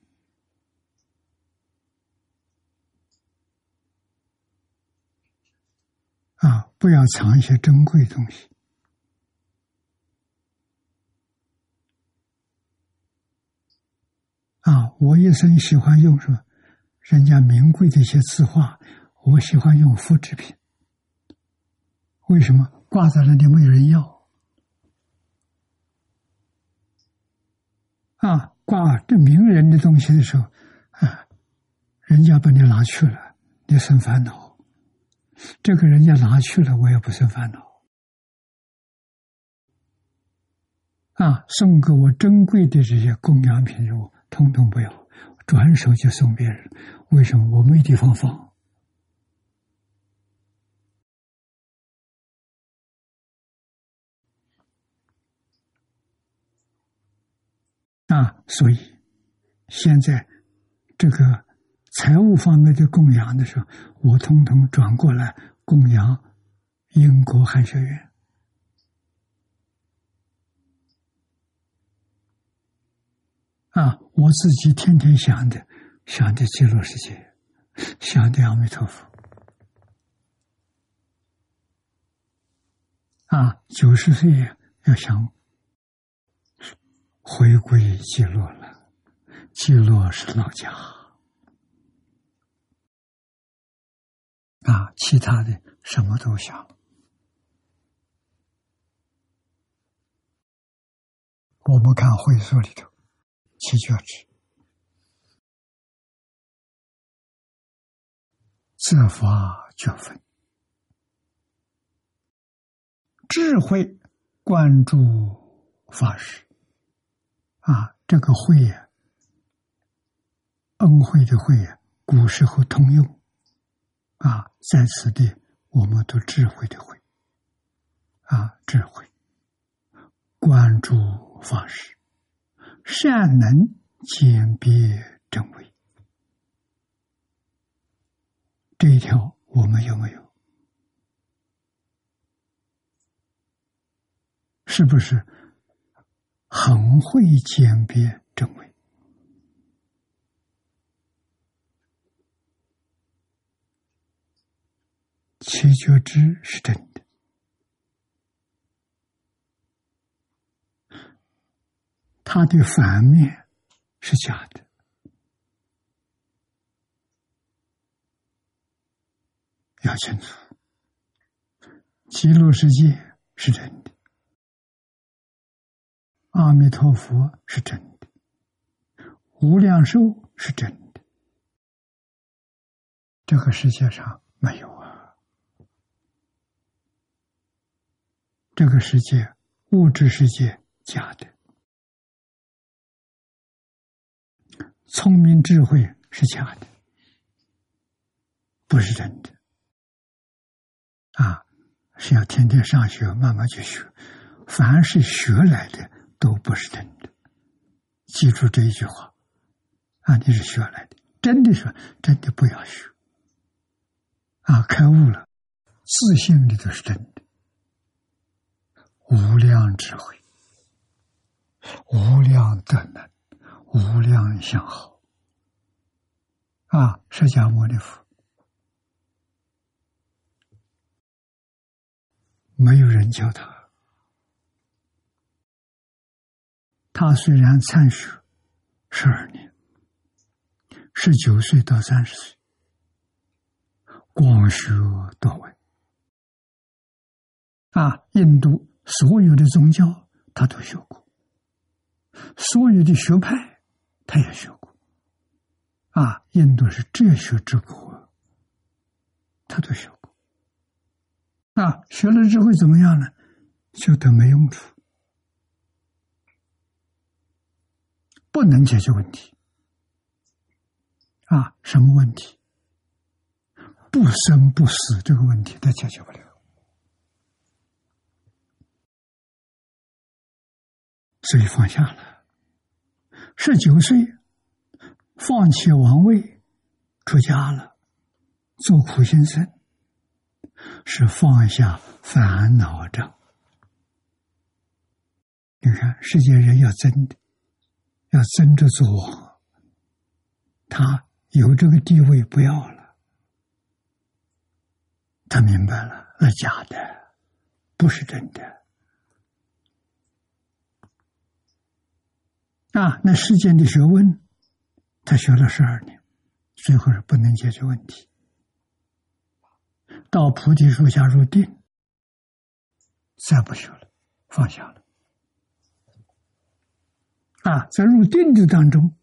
A: 啊，不要藏一些珍贵东西。啊，我一生喜欢用什么？人家名贵的一些字画，我喜欢用复制品。为什么挂在那里没有人要？啊，挂这名人的东西的时候，啊，人家把你拿去了，你生烦恼。这个人家拿去了，我也不生烦恼。啊，送给我珍贵的这些供养品，我通通不要，转手就送别人。为什么？我没地方放。啊，所以现在这个。财务方面的供养的时候，我通通转过来供养英国汉学院。啊，我自己天天想的，想的极乐世界，想的阿弥陀佛。啊，九十岁要想回归极乐了，极乐是老家。啊，其他的什么都想。我们看会所里头，七觉智，自发觉分，智慧关注法师。啊，这个慧呀，恩惠的慧呀，古时候通用。啊，在此地，我们都智慧的慧，啊，智慧，关注法师，善能鉴别真伪，这一条我们有没有？是不是很会鉴别真伪？七觉知是真的，它的反面是假的，要清楚。极乐世界是真的，阿弥陀佛是真的，无量寿是真的，这个世界上没有啊。这个世界，物质世界假的，聪明智慧是假的，不是真的。啊，是要天天上学，慢慢去学。凡是学来的，都不是真的。记住这一句话，啊，你是学来的，真的是真的，不要学。啊，开悟了，自信里都是真的，无量智慧，无量德能，无量相好。啊，释迦牟尼佛，没有人教他。他虽然参学十二年，十九岁到三十岁，广学多闻。啊，印度所有的宗教他都学过，所有的学派他也学过。啊，印度是哲学之国，他都学过。啊，学了之后怎么样呢？就得没用处，不能解决问题。啊，什么问题？不生不死这个问题，他解决不了。所以放下了，十九岁。放弃王位，出家了，做苦行僧，是放下烦恼障。你看，世界人要争的，要争着做王，他有这个地位不要了，他明白了，那假的，不是真的。啊，那世间的学问。他学了十二年，最后是不能解决问题。到菩提树下入定，再不学了，放下了。啊，在入定的当中，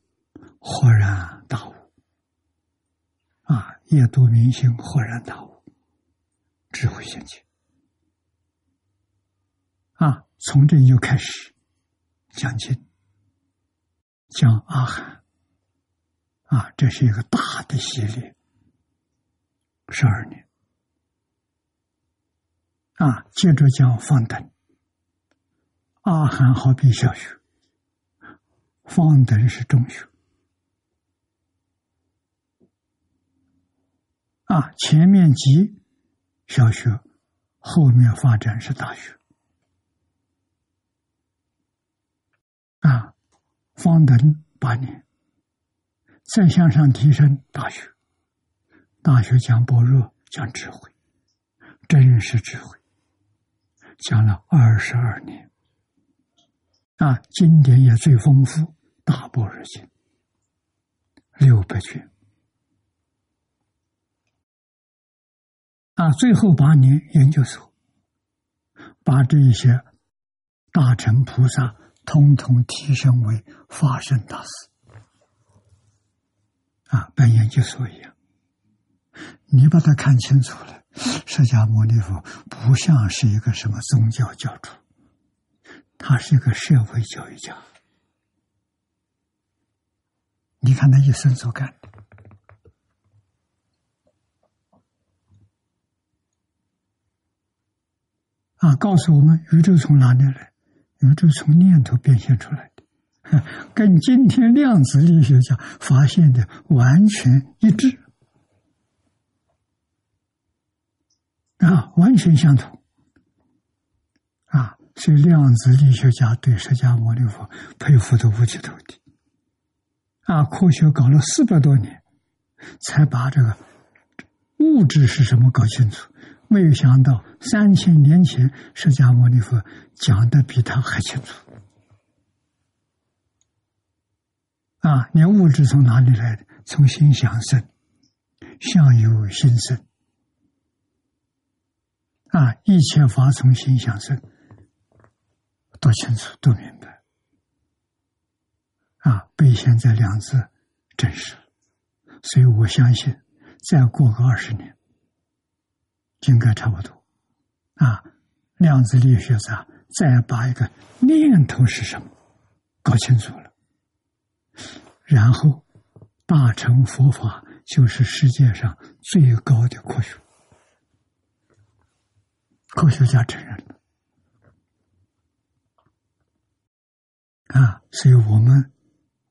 A: 豁然大悟。啊，夜读明星，豁然大悟，智慧现前。啊，从这就开始讲经，讲阿含。啊，这是一个大的系列，十二年。啊，接着讲方等，阿含好比小学，方等是中学。啊，前面及小学，后面发展是大学。啊，方等八年。再向上提升，大学，大学讲般若，讲智慧，真实智慧，讲了二十二年，啊，经典也最丰富，《大般若经》六百卷，啊，最后八年研究所，把这一些大乘菩萨统统提升为法身大师。啊，本研究所一样，你把它看清楚了。释迦牟尼佛不像是一个什么宗教教主，他是一个社会教育家。你看他一生所干的，啊，告诉我们宇宙从哪里来？宇宙从念头变现出来的。跟今天量子力学家发现的完全一致啊，完全相同啊！所以量子力学家对释迦牟尼佛佩服的五体投地啊！科学搞了四百多年，才把这个物质是什么搞清楚。没有想到三千年前释迦牟尼佛讲的比他还清楚。啊，你物质从哪里来的？从心想生，相由心生。啊，一切法从心想生，多清楚，多明白。啊，被现在两字证实，所以我相信，再过个二十年，应该差不多。啊，量子力学上再把一个念头是什么搞清楚了。然后，大乘佛法就是世界上最高的科学，科学家承认了啊，所以我们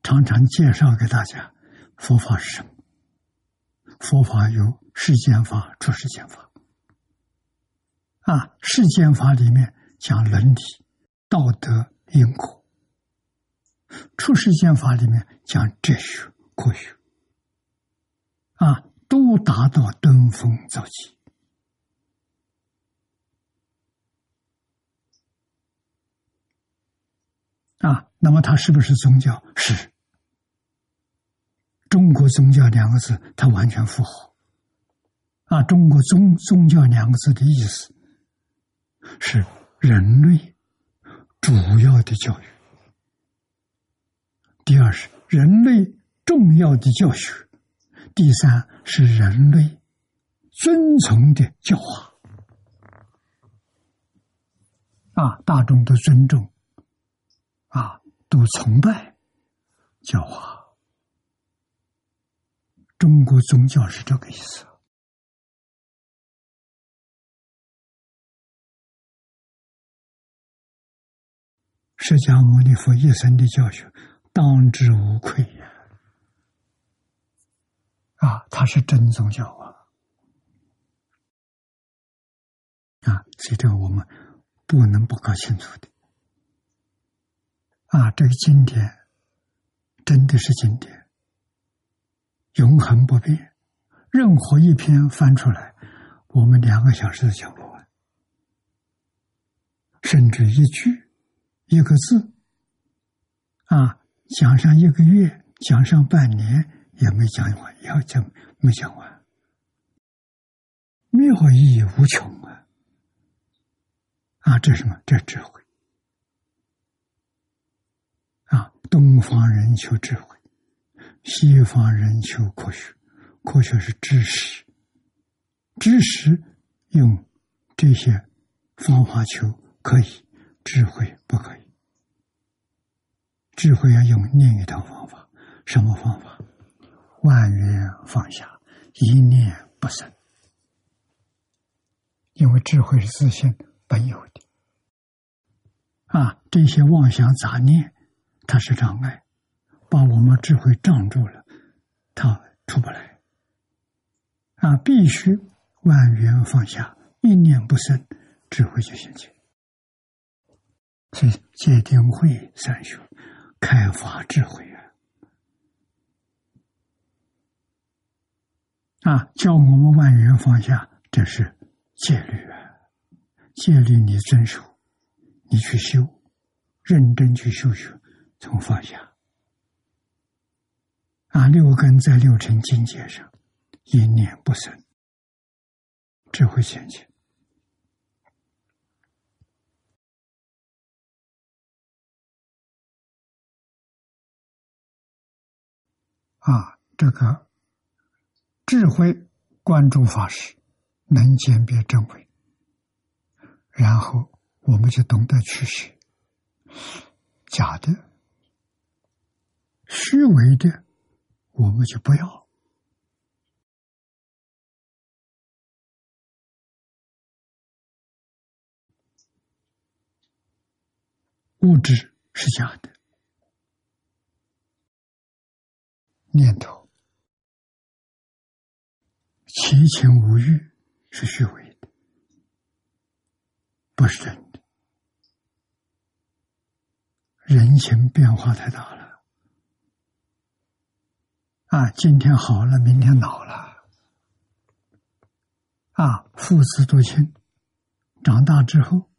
A: 常常介绍给大家，佛法是什么？佛法有世间法、出世间法。啊，世间法里面讲伦理、道德、因果；出世间法里面讲哲学、科学。啊，都达到登峰造极。啊，那么它是不是宗教？是。中国宗教两个字，它完全符合。啊，中国宗宗教两个字的意思是人类主要的教育。第二是人类重要的教学，第三是人类遵从的教化。啊，大众都尊重，啊，都崇拜教化。中国宗教是这个意思。释迦牟尼佛一生的教学，当之无愧呀！啊，他是真宗教啊！啊，这个我们不能不搞清楚的。啊，这个经典真的是经典。永恒不变，任何一篇翻出来，我们两个小时都讲不完，甚至一句、一个字，啊，讲上一个月，讲上半年也没讲完，要讲没讲完，妙意无穷啊！啊，这是什么？这智慧啊！东方人求智慧。西方人求科学，科学是知识，知识用这些方法求可以，智慧不可以。智慧要用另一套方法，什么方法？万缘放下，一念不生。因为智慧是自信本有的，啊，这些妄想杂念，它是障碍。把我们智慧障住了，它出不来。啊，必须万缘放下，一念不生，智慧就现前。所以戒定慧三学，开发智慧啊！啊，教我们万缘放下，这是戒律啊！戒律你遵守，你去修，认真去修学，从放下。啊，六根在六尘境界上，一念不生，智慧显现。啊，这个智慧关注法师，能鉴别真伪，然后我们就懂得取舍，假的、虚伪的。我们就不要物质是假的，念头七情五欲是虚伪的，不是真的。人情变化太大了。啊，今天好了，明天老了。啊，父子多亲，长大之后，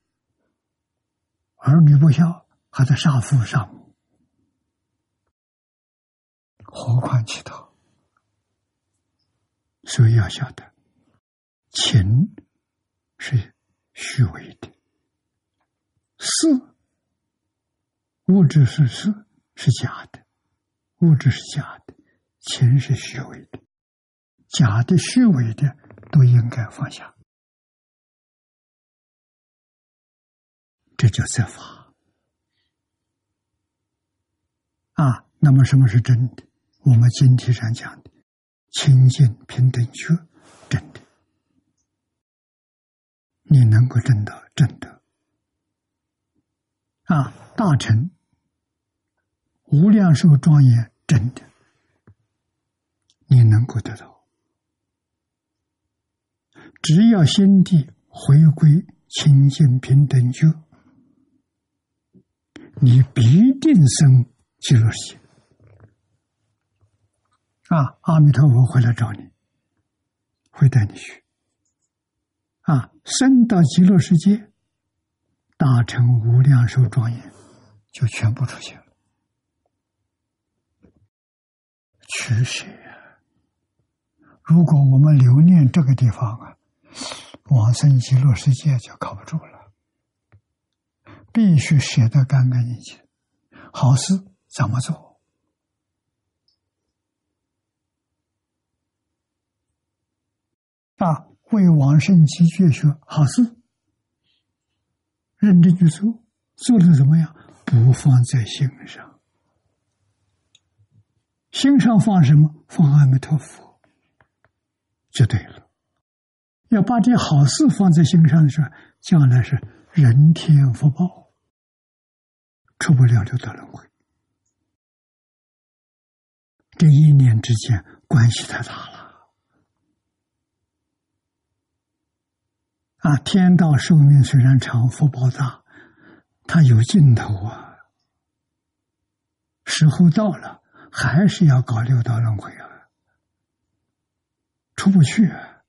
A: 儿女不孝，还在杀父杀母，何况其他？所以要晓得，情是虚伪的，是物质是是是假的，物质是假的。情是虚伪的，假的、虚伪的都应该放下，这叫设法啊。那么，什么是真的？我们经题上讲的清净平等觉，真的，你能够证到真的啊。大成无量寿庄严，真的。你能够得到只要心地回归清净平等觉，你必定生极乐世界。啊，阿弥陀佛会来找你，会带你去。啊，升到极乐世界，大成无量寿庄严，就全部出现了。取舍呀！如果我们留恋这个地方啊，往生极乐世界就靠不住了。必须舍得干干净净。好事怎么做？啊，为往生极绝学好事，认真去做，做的怎么样？不放在心上。心上放什么？放阿弥陀佛，就对了。要把这好事放在心上的时候，将来是人天福报，出不了六道轮回。这一念之间关系太大了。啊，天道寿命虽然长，福报大，它有尽头啊。时候到了。还是要搞六道轮回啊，出不去啊！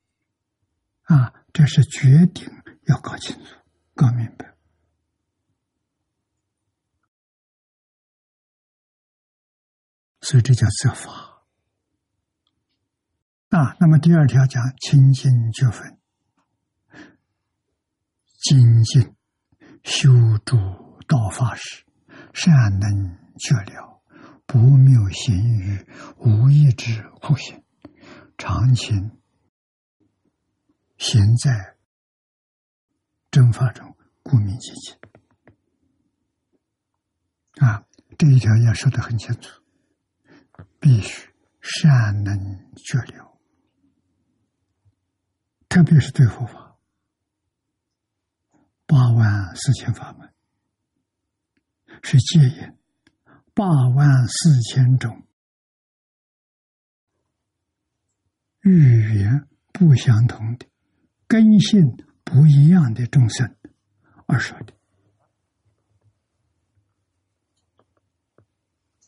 A: 啊，这是决定要搞清楚、搞明白。所以这叫责法啊。那么第二条讲清净觉分，精进修诸道法时，善能觉了。不谬行于无意之苦行，常情行在正法中，故名寂静。啊，这一条要说的很清楚，必须善能觉了，特别是对佛法，八万四千法门。是戒引。八万四千种。语言不相同的。根性不一样的众生。而说的，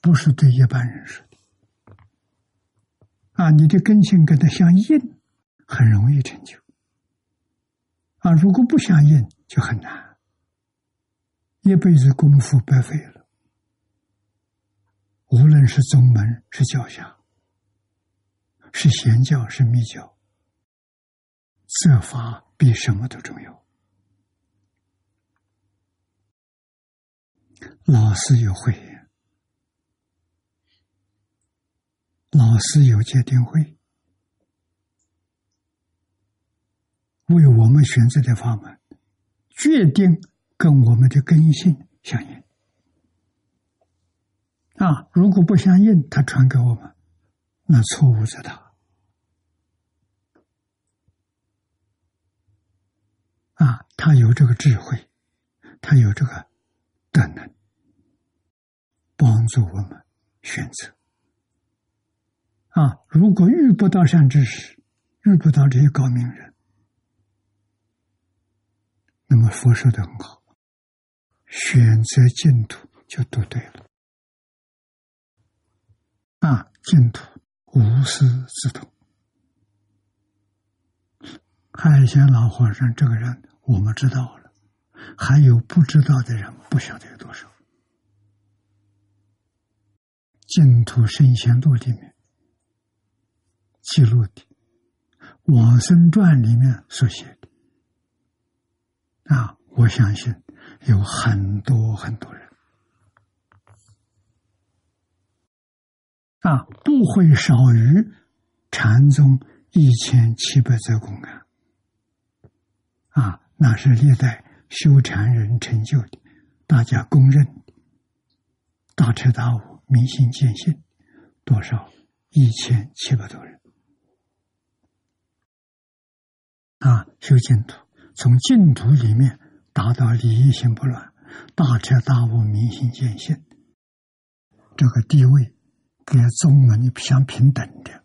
A: 不是对一般人说的。啊，你的根性跟他相应，很容易成就；啊，如果不相应，就很难，一辈子功夫白费了。无论是宗门是教下，是贤教是密教，设法比什么都重要。老师有会，老师有界定会，为我们选择的法门，决定跟我们的根性相应。啊，如果不相应，他传给我们，那错误在他。啊，他有这个智慧，他有这个德能，帮助我们选择。啊，如果遇不到善知识，遇不到这些高明人，那么佛说的很好，选择净土就读对了。啊，净土无师自通。海贤老和尚这个人，我们知道了，还有不知道的人，不晓得有多少。净土圣贤录里面记录的，《往生传》里面所写，啊，我相信有很多很多人。啊，不会少于禅宗一千七百则公案。啊，那是历代修禅人成就的，大家公认。大彻大悟、明心见性，多少一千七百多人。啊，修净土，从净土里面达到理一心不乱、大彻大悟、明心见性，这个地位。跟宗门相平等的，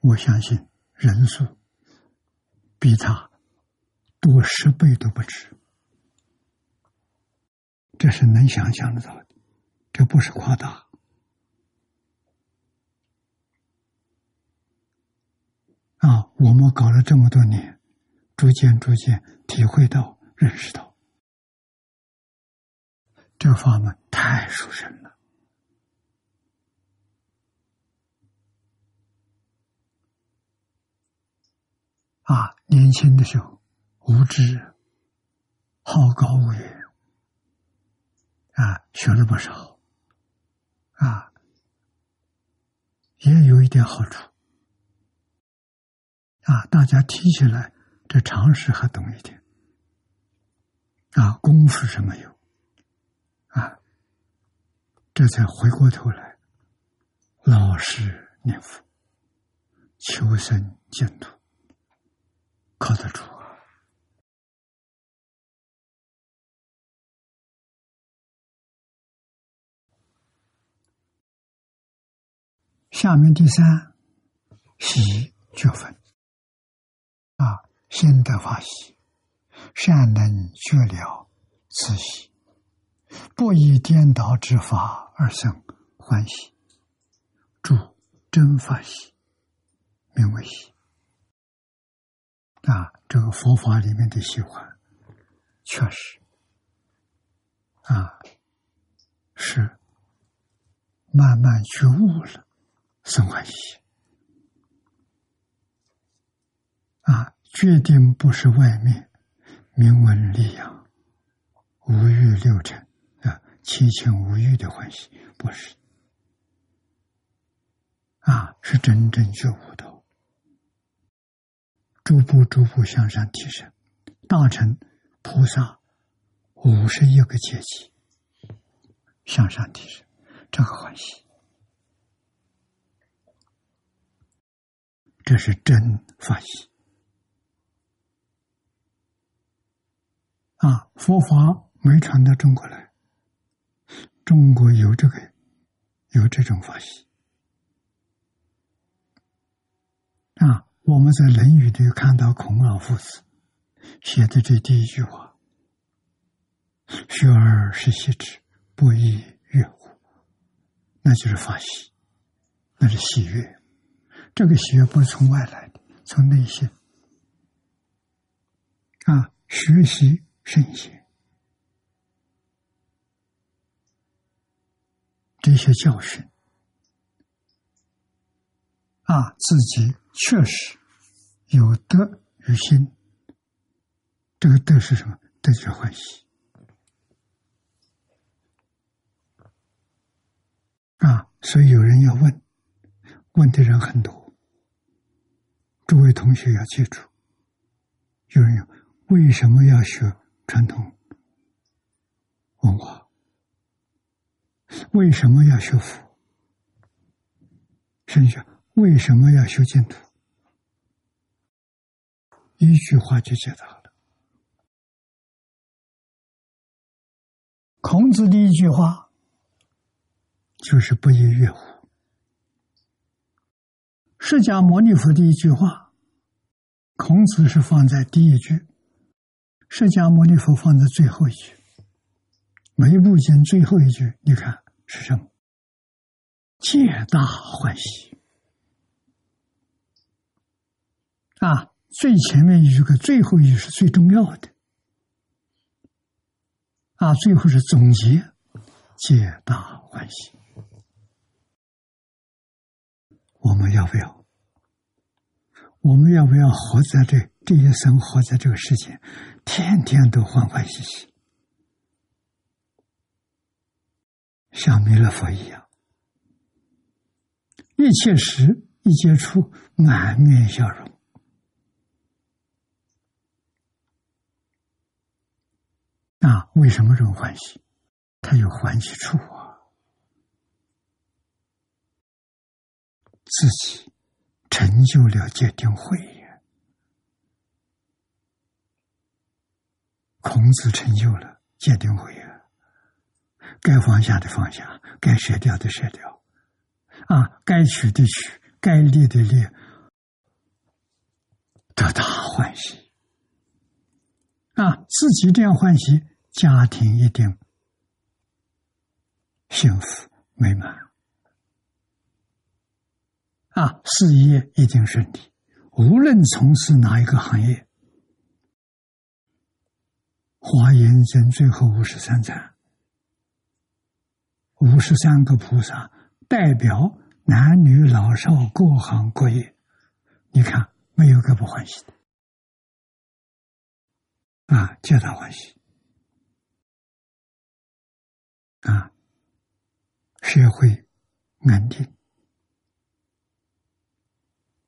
A: 我相信人数比他多十倍都不止。这是能想象得到的，这不是夸大。啊，我们搞了这么多年，逐渐逐渐体会到、认识到，这个法门太殊胜了。啊，年轻的时候无知，好高骛远，啊，学了不少，啊，也有一点好处。啊，大家提起来，这常识还懂一点，啊，功夫是没有，啊，这才回过头来，老实念佛，求生净土，靠得住啊。下面第三，喜觉分。心得法喜，善能觉了此喜，不以颠倒之法而生欢喜，主真法喜，名为喜。啊，这个佛法里面的喜欢，确实，啊，是慢慢觉悟了，生欢喜。啊，决定不是外面。名闻利养、五欲六尘。啊，七情五欲的欢喜，不是。啊，是真正觉悟的，逐步逐步向上提升，大成菩萨五十一个阶级。向上提升，这个欢喜，这是真欢喜。啊，佛法没传到中国来，中国有这个，有这种法喜。啊，我们在《论语》里看到孔老夫子写的这第一句话：“学而时习之，不亦说乎？”那就是法喜，那是喜悦。这个喜悦不是从外来的，从内心。啊，学习。圣贤这些教训啊，自己确实有德于心。这个德是什么？德是欢喜啊！所以有人要问，问的人很多。诸位同学要记住，有人要为什么要学？传统文化为什么要修复？剩下为什么要修净土？一句话就解答了。孔子的一句话就是“不亦乐乎”。释迦牟尼佛的一句话，孔子是放在第一句。释迦牟尼佛放在最后一句，每一部经最后一句，你看是什么？皆大欢喜啊！最前面一句跟最后一句是最重要的啊！最后是总结，皆大欢喜。我们要不要？我们要不要活在这这一生，活在这个世界？天天都欢欢喜喜，像弥勒佛一样，一切时一接触，满面笑容。那为什么这么欢喜？他有欢喜处啊，自己成就了戒定慧。孔子成就了戒定慧啊，该放下的放下，该舍掉的舍掉，啊，该取的取，该立的立，得大欢喜啊！自己这样欢喜，家庭一定幸福美满啊！事业一定顺利，无论从事哪一个行业。华严经最后五十三章，五十三个菩萨代表男女老少各行各业，你看没有个不欢喜的。啊，皆大欢喜。啊，社会安定，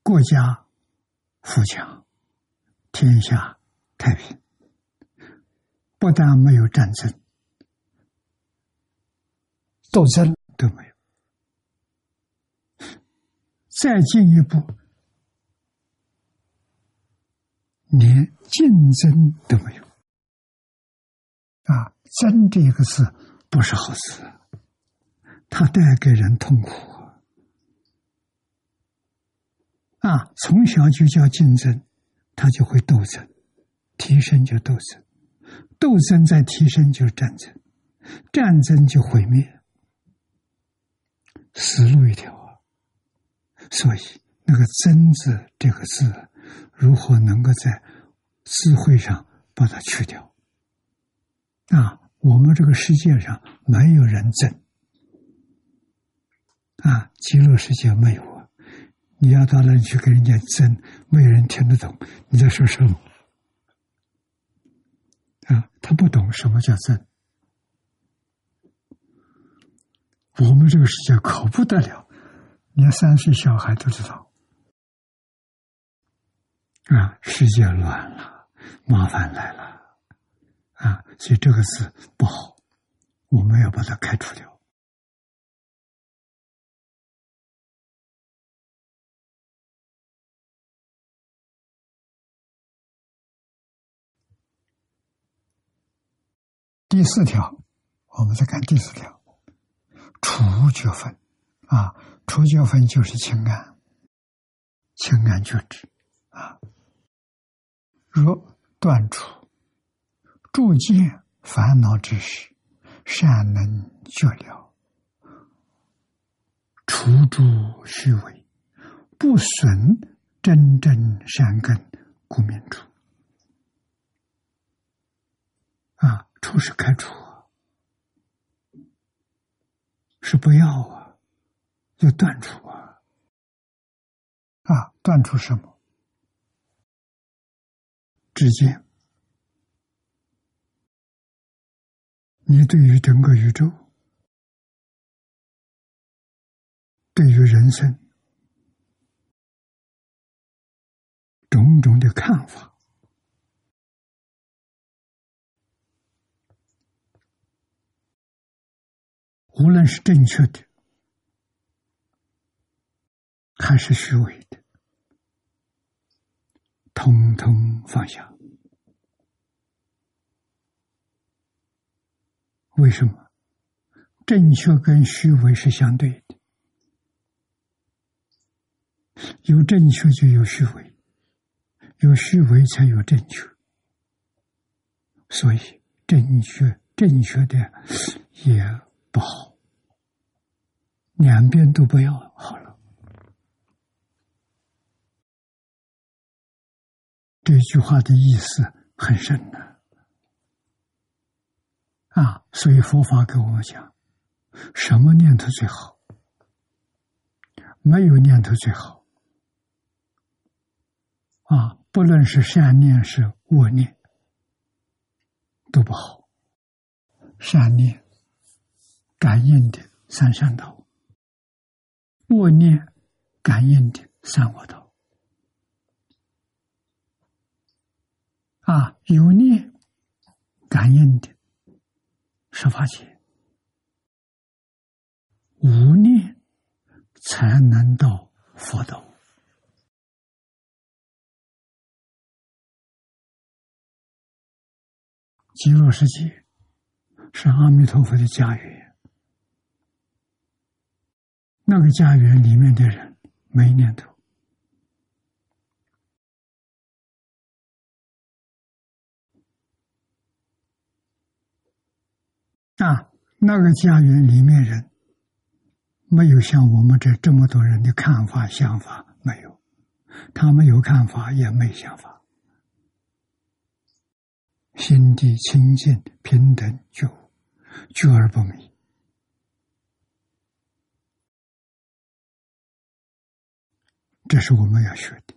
A: 国家富强，天下太平。不但没有战争、斗争都没有，再进一步，连竞争都没有。啊，争这个字不是好事，它带给人痛苦。啊，从小就叫竞争，他就会斗争，提升就斗争。斗争在提升就是战争，战争就毁灭，死路一条啊！所以那个“争”字这个字，如何能够在智慧上把它去掉？啊，我们这个世界上没有人争啊，极乐世界没有啊！你要到那里去跟人家争，没有人听得懂你在说什么。啊，他不懂什么叫真。我们这个世界可不得了，连三岁小孩都知道。啊，世界乱了，麻烦来了，啊，所以这个字不好，我们要把它开除掉。第四条，我们再看第四条，除觉分啊，除觉分就是情感，情感觉知啊。若断除诸见烦恼之时，善能觉了，除诸虚伪，不损真正善根，故名除。啊。除是开除，是不要啊，要断除啊，啊，断除什么？之间，你对于整个宇宙，对于人生，种种的看法。无论是正确的，还是虚伪的，通通放下。为什么？正确跟虚伪是相对的，有正确就有虚伪，有虚伪才有正确。所以，正确正确的也不好。两边都不要好了，这句话的意思很深的啊！所以佛法给我们讲，什么念头最好？没有念头最好啊！不论是善念是恶念，都不好。善念感应的三善道。默念感应的三恶道啊，有念感应的十法界，无念才能到佛道。极乐世界是阿弥陀佛的家园。那个家园里面的人没念头。啊，那个家园里面人没有像我们这这么多人的看法想法，没有，他没有看法，也没想法。心地清净，平等，就，就而不明。这是我们要学的。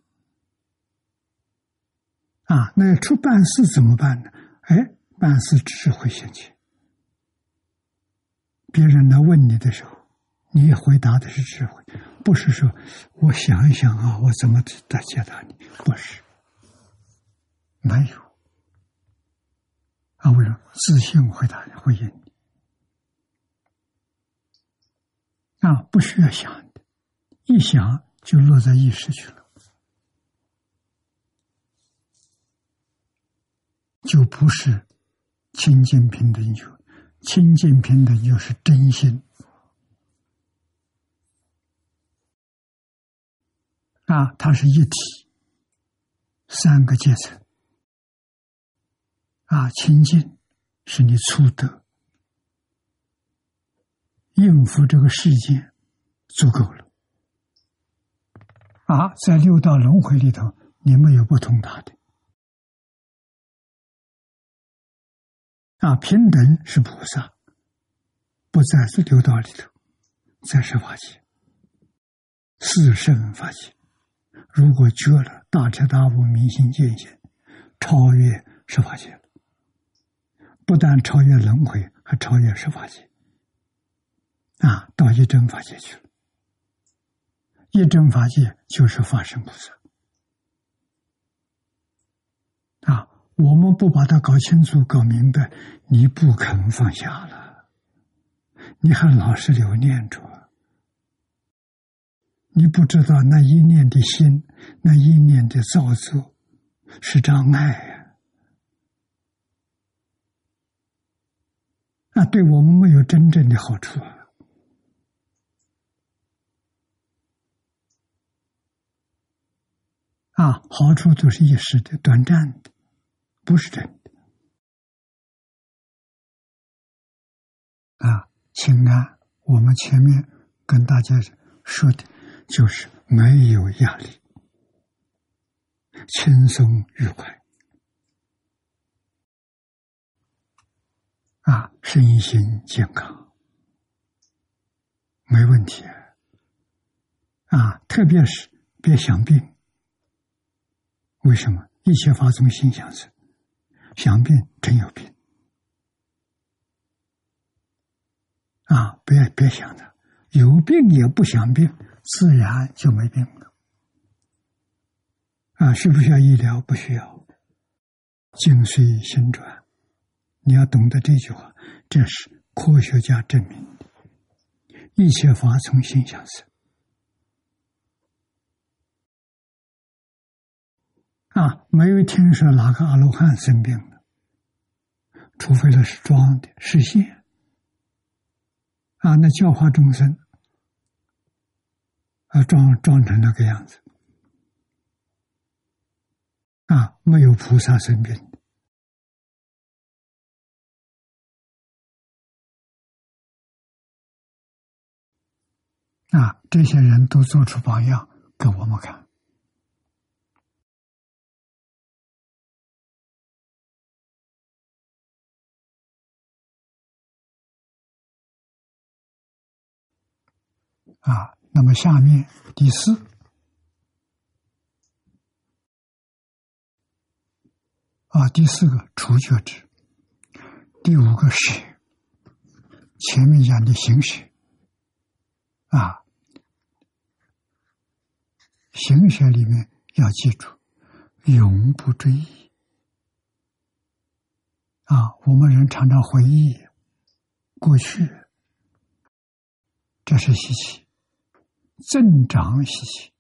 A: 啊，那要出办事怎么办呢？哎，办事智慧先起。别人来问你的时候，你回答的是智慧，不是说我想一想啊，我怎么答解答你？不是，没有啊？为什么自信回答回应你？啊，不需要想的，一想就落在意识去了。就不是清净平等觉，清净平等就是真心。啊，它是一体，三个阶层。啊，清净是你初德，应付这个世界足够了。啊，在六道轮回里头，你没有不通达的。啊，平等是菩萨，不在是六道里头，在十法界，四圣法界。如果觉了大彻大悟、明心见性，超越十法界了，不但超越轮回，还超越十法界。啊，到一真法界去了。一真法界就是法身菩萨。啊。我们不把它搞清楚、搞明白，你不肯放下了，你还老是留念着，你不知道那一念的心，那一念的造作是障碍呀，那对我们没有真正的好处啊！啊，好处都是一时的、短暂的。不是真的啊！请安，我们前面跟大家说的，就是没有压力，轻松愉快啊，身心健康，没问题啊！特别是别想病，为什么？一切法从心想生。想病真有病啊！别别想着有病也不想病，自然就没病了啊！需不需要医疗？不需要。境随心转，你要懂得这句话，这是科学家证明的。一切法从心想生啊！没有听说哪个阿罗汉生病了，除非那是装的，实现啊！那教化众生啊，装装成那个样子啊，没有菩萨生病啊！这些人都做出榜样给我们看。啊，那么下面第四。啊，第四个除觉知，第五个是前面讲的行学啊，行学里面要记住永不追忆。啊，我们人常常回忆过去，这是稀奇。增长习气，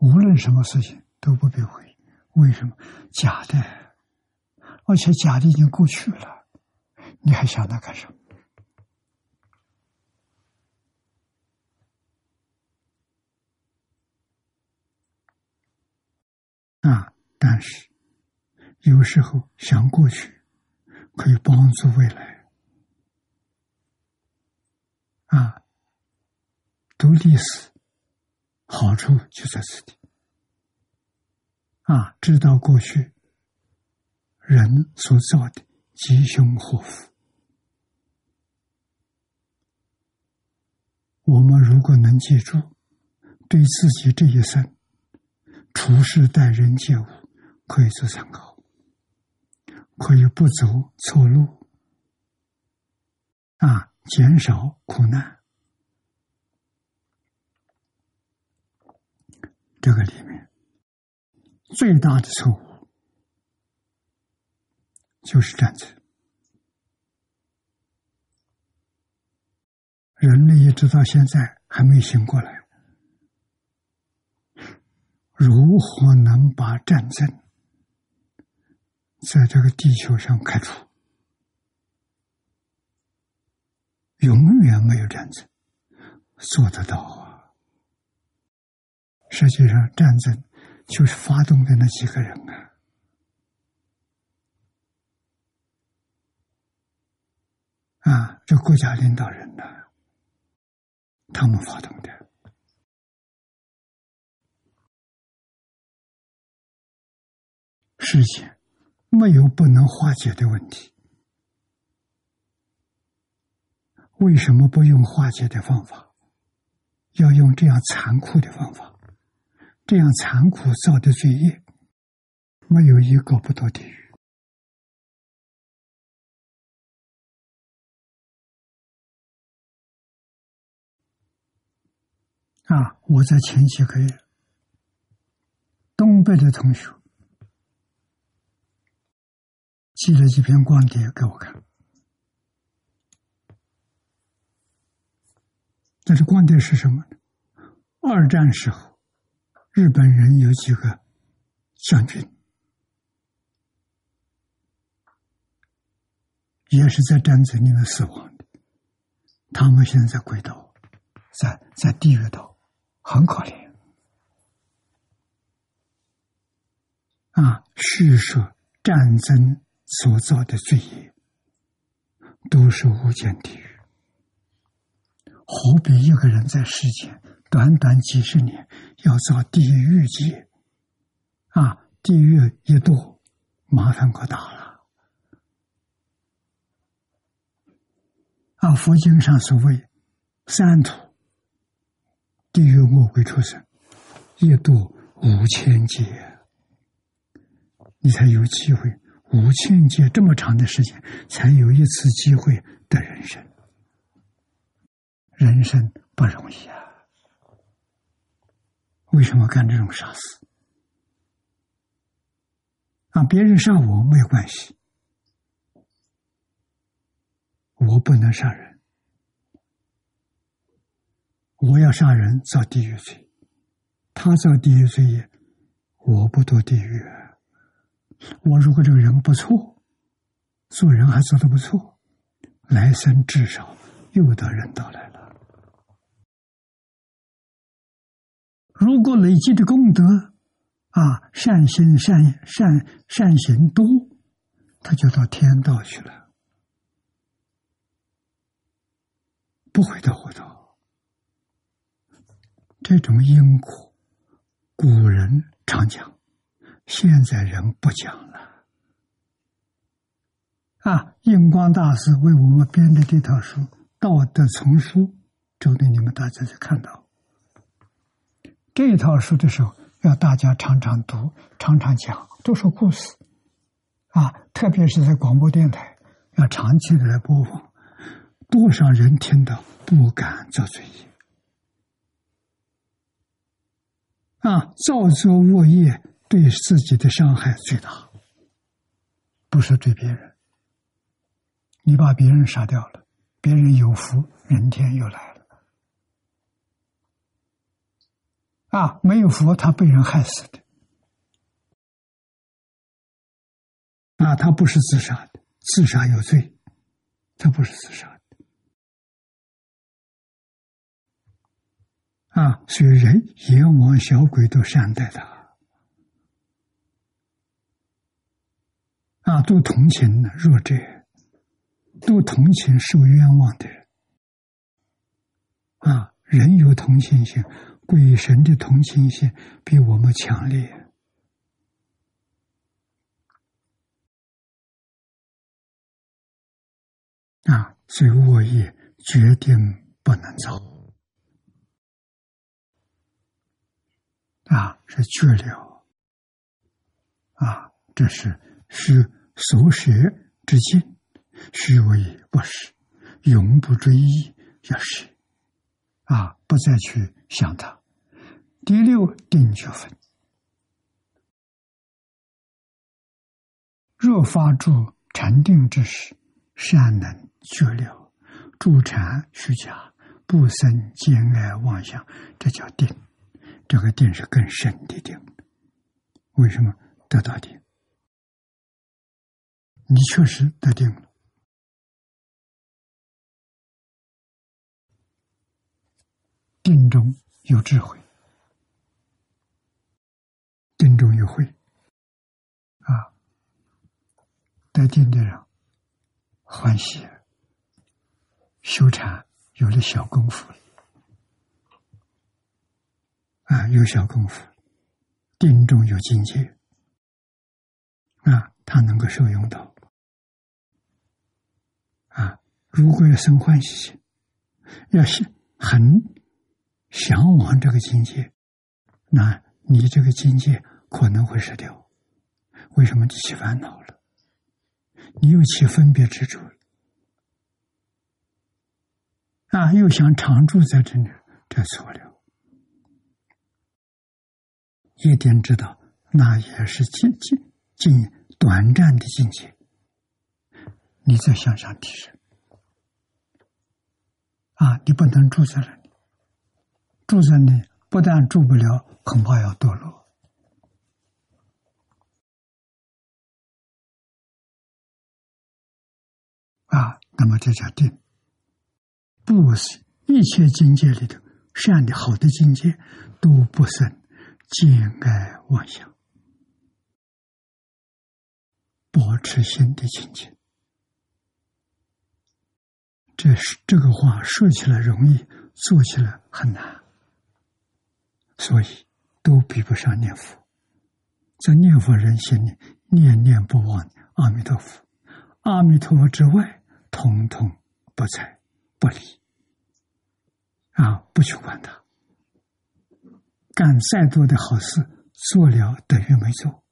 A: 无论什么事情都不必回。为什么？假的，而且假的已经过去了，你还想它干什么？啊！但是有时候想过去，可以帮助未来。啊读历史，好处就在此地。啊，知道过去人所造的吉凶祸福，我们如果能记住，对自己这一生处事待人接物，可以做参考，可以不走错路，啊，减少苦难。这个里面最大的错误就是战争。人类一直到现在还没醒过来，如何能把战争在这个地球上开除？永远没有战争，做得到啊！实际上，战争就是发动的那几个人啊，啊，这国家领导人呢，他们发动的。世界没有不能化解的问题，为什么不用化解的方法，要用这样残酷的方法？这样残酷造的罪业，没有一个不到地狱。啊！我在前几个月，东北的同学寄了几篇光碟给我看，但是光碟是什么呢？二战时候。日本人有几个将军，也是在战争里面死亡的。他们现在在轨道，在在地狱道，很可怜。啊，叙说战争所造的罪业，都是无间地狱。何必一个人在世间？短短几十年，要造地狱界，啊，地狱一多，麻烦可大了。啊，佛经上所谓三途，地狱魔鬼出生，一度五千劫，你才有机会，五千劫这么长的时间，才有一次机会的人生，人生不容易啊。为什么干这种傻事？啊，别人杀我没有关系，我不能杀人，我要杀人造地狱罪，他造地狱罪，我不堕地狱。我如果这个人不错，做人还做的不错，来生至少又得人道来了。如果累积的功德啊，善心、善善善行多，他就到天道去了，不会到活道。这种因果，古人常讲，现在人不讲了。啊，印光大师为我们编的这套书《道德丛书》，周边你们大家就看到。这一套书的时候，要大家常常读、常常讲，都说故事，啊，特别是在广播电台，要长期的来播放，多少人听到不敢做罪业，啊，造作恶业对自己的伤害最大，不是对别人，你把别人杀掉了，别人有福，明天又来了。啊，没有佛，他被人害死的。啊，他不是自杀的，自杀有罪，他不是自杀的。啊，所以人、阎王、小鬼都善待他，啊，都同情弱者，都同情受冤枉的人。啊，人有同情心，鬼神的同情心比我们强烈啊！所以恶业决定不能造啊，是绝了啊！这是是所舍之境，虚伪不实，永不追忆，要是。啊，不再去想它。第六定觉分，若发住禅定之时，善能觉了，助禅虚假，不生见爱妄想，这叫定。这个定是更深的定。为什么得到定？你确实得定了。定中有智慧，定中有慧，啊，得定的人欢喜，修禅有了小功夫啊，有小功夫，定中有境界，啊，他能够受用到，啊，如果要生欢喜心，要是很。向往这个境界，那你这个境界可能会失掉。为什么你起烦恼了？你又起分别执着了啊！又想常住在这里，这错了。一定知道，那也是境境境短暂的境界。你再向上提升啊！你不能住在那里。住在那，不但住不了，恐怕要堕落。啊，那么这叫定。不是一切境界里头善的好的境界，都不生见爱妄想，保持心的清净。这是这个话说起来容易，做起来很难。所以都比不上念佛，在念佛人心里念念不忘阿弥陀佛，阿弥陀佛之外，统统不睬不理，啊，不去管他，干再多的好事，做了等于没做，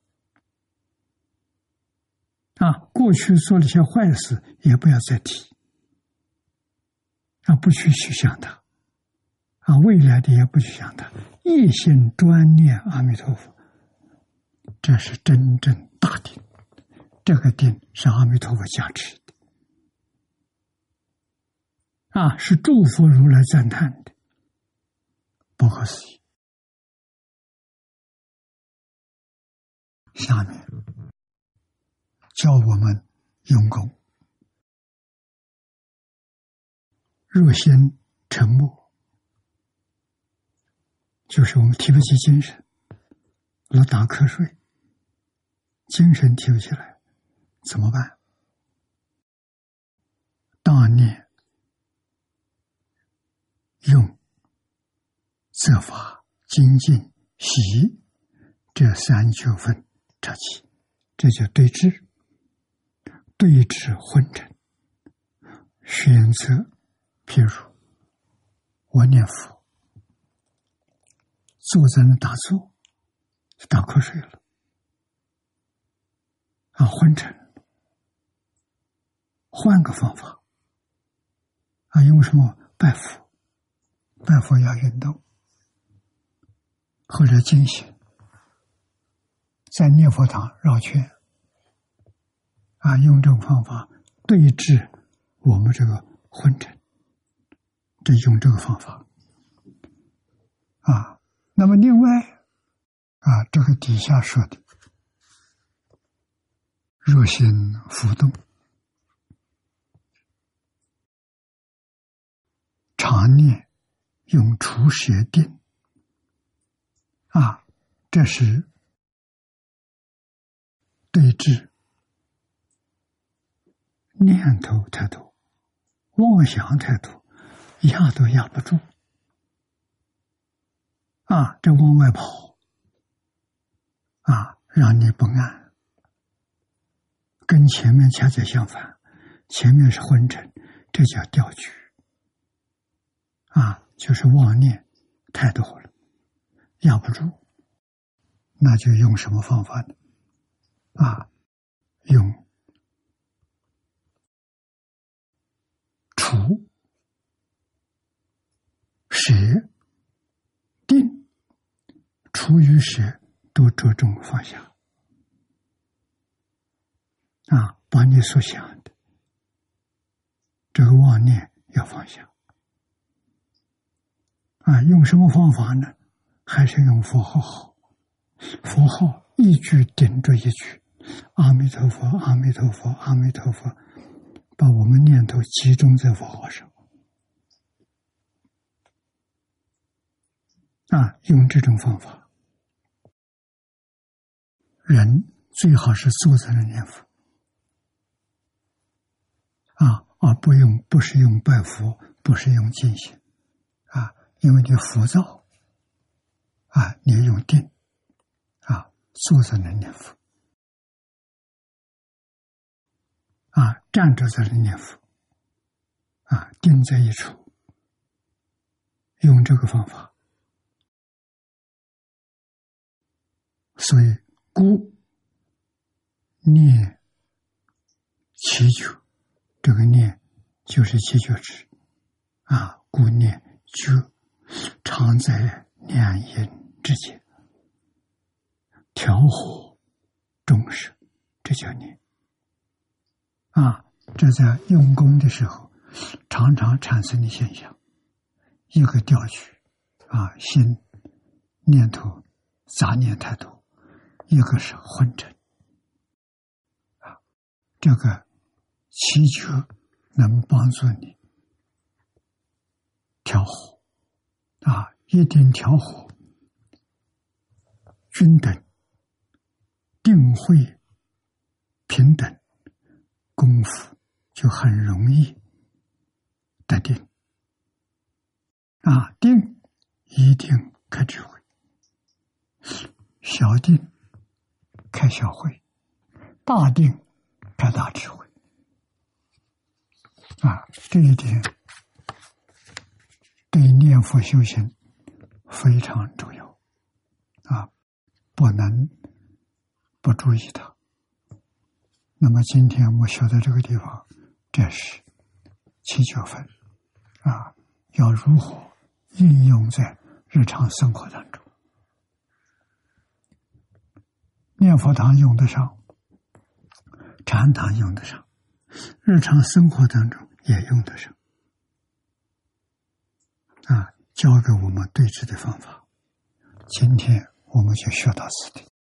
A: 啊，过去做了些坏事，也不要再提，啊，不去去想他。啊，未来的也不去想他，一心专念阿弥陀佛，这是真正大定。这个定是阿弥陀佛加持的，啊，是诸佛如来赞叹的，不可思议。下面教我们用功，若心沉默。就是我们提不起精神，老打瞌睡，精神提不起来，怎么办？大念用责法精进喜这三九分插起，这叫对治，对治昏沉。选择，譬如我念佛。坐在那打坐，打瞌睡了，啊，昏沉。换个方法，啊，用什么？拜佛？拜佛要运动，或者进行，在念佛堂绕圈，啊，用这种方法对治我们这个昏沉，这用这个方法，啊。那么，另外啊，这个底下说的，若心浮动，常念用除邪定啊，这是对治念头太多、妄想太多，压都压不住。啊，这往外跑，啊，让你不安，跟前面恰恰相反，前面是昏沉，这叫掉举，啊，就是妄念太多了，压不住，那就用什么方法呢？啊，用除。舍定出于舍，都着重放下啊！把你所想的这个妄念要放下啊！用什么方法呢？还是用佛号好？佛号一句顶着一句，阿弥陀佛，阿弥陀佛，阿弥陀佛，把我们念头集中在佛号上。啊，用这种方法，人最好是坐在那念佛，啊，而不用不是用拜佛，不是用静心，啊，因为你浮躁，啊，你用定，啊，坐在那念佛，啊，站着在那念佛，啊，定在一处，用这个方法。所以，故念祈求，这个念就是祈求之啊。故念就常在两阴之间，调和众生，这叫念啊。这在用功的时候，常常产生的现象，一个调取啊，心念头杂念太多。一个是昏沉啊，这个祈求能帮助你调和啊，一定调和均等、定慧平等，功夫就很容易得定啊，定一定开智慧，小定。开小会，大定开大智慧啊！这一点对念佛修行非常重要啊，不能不注意它。那么今天我学的这个地方，这是七九分啊，要如何应用在日常生活当中？念佛堂用得上，禅堂用得上，日常生活当中也用得上。啊，教给我们对治的方法，今天我们就学到此地。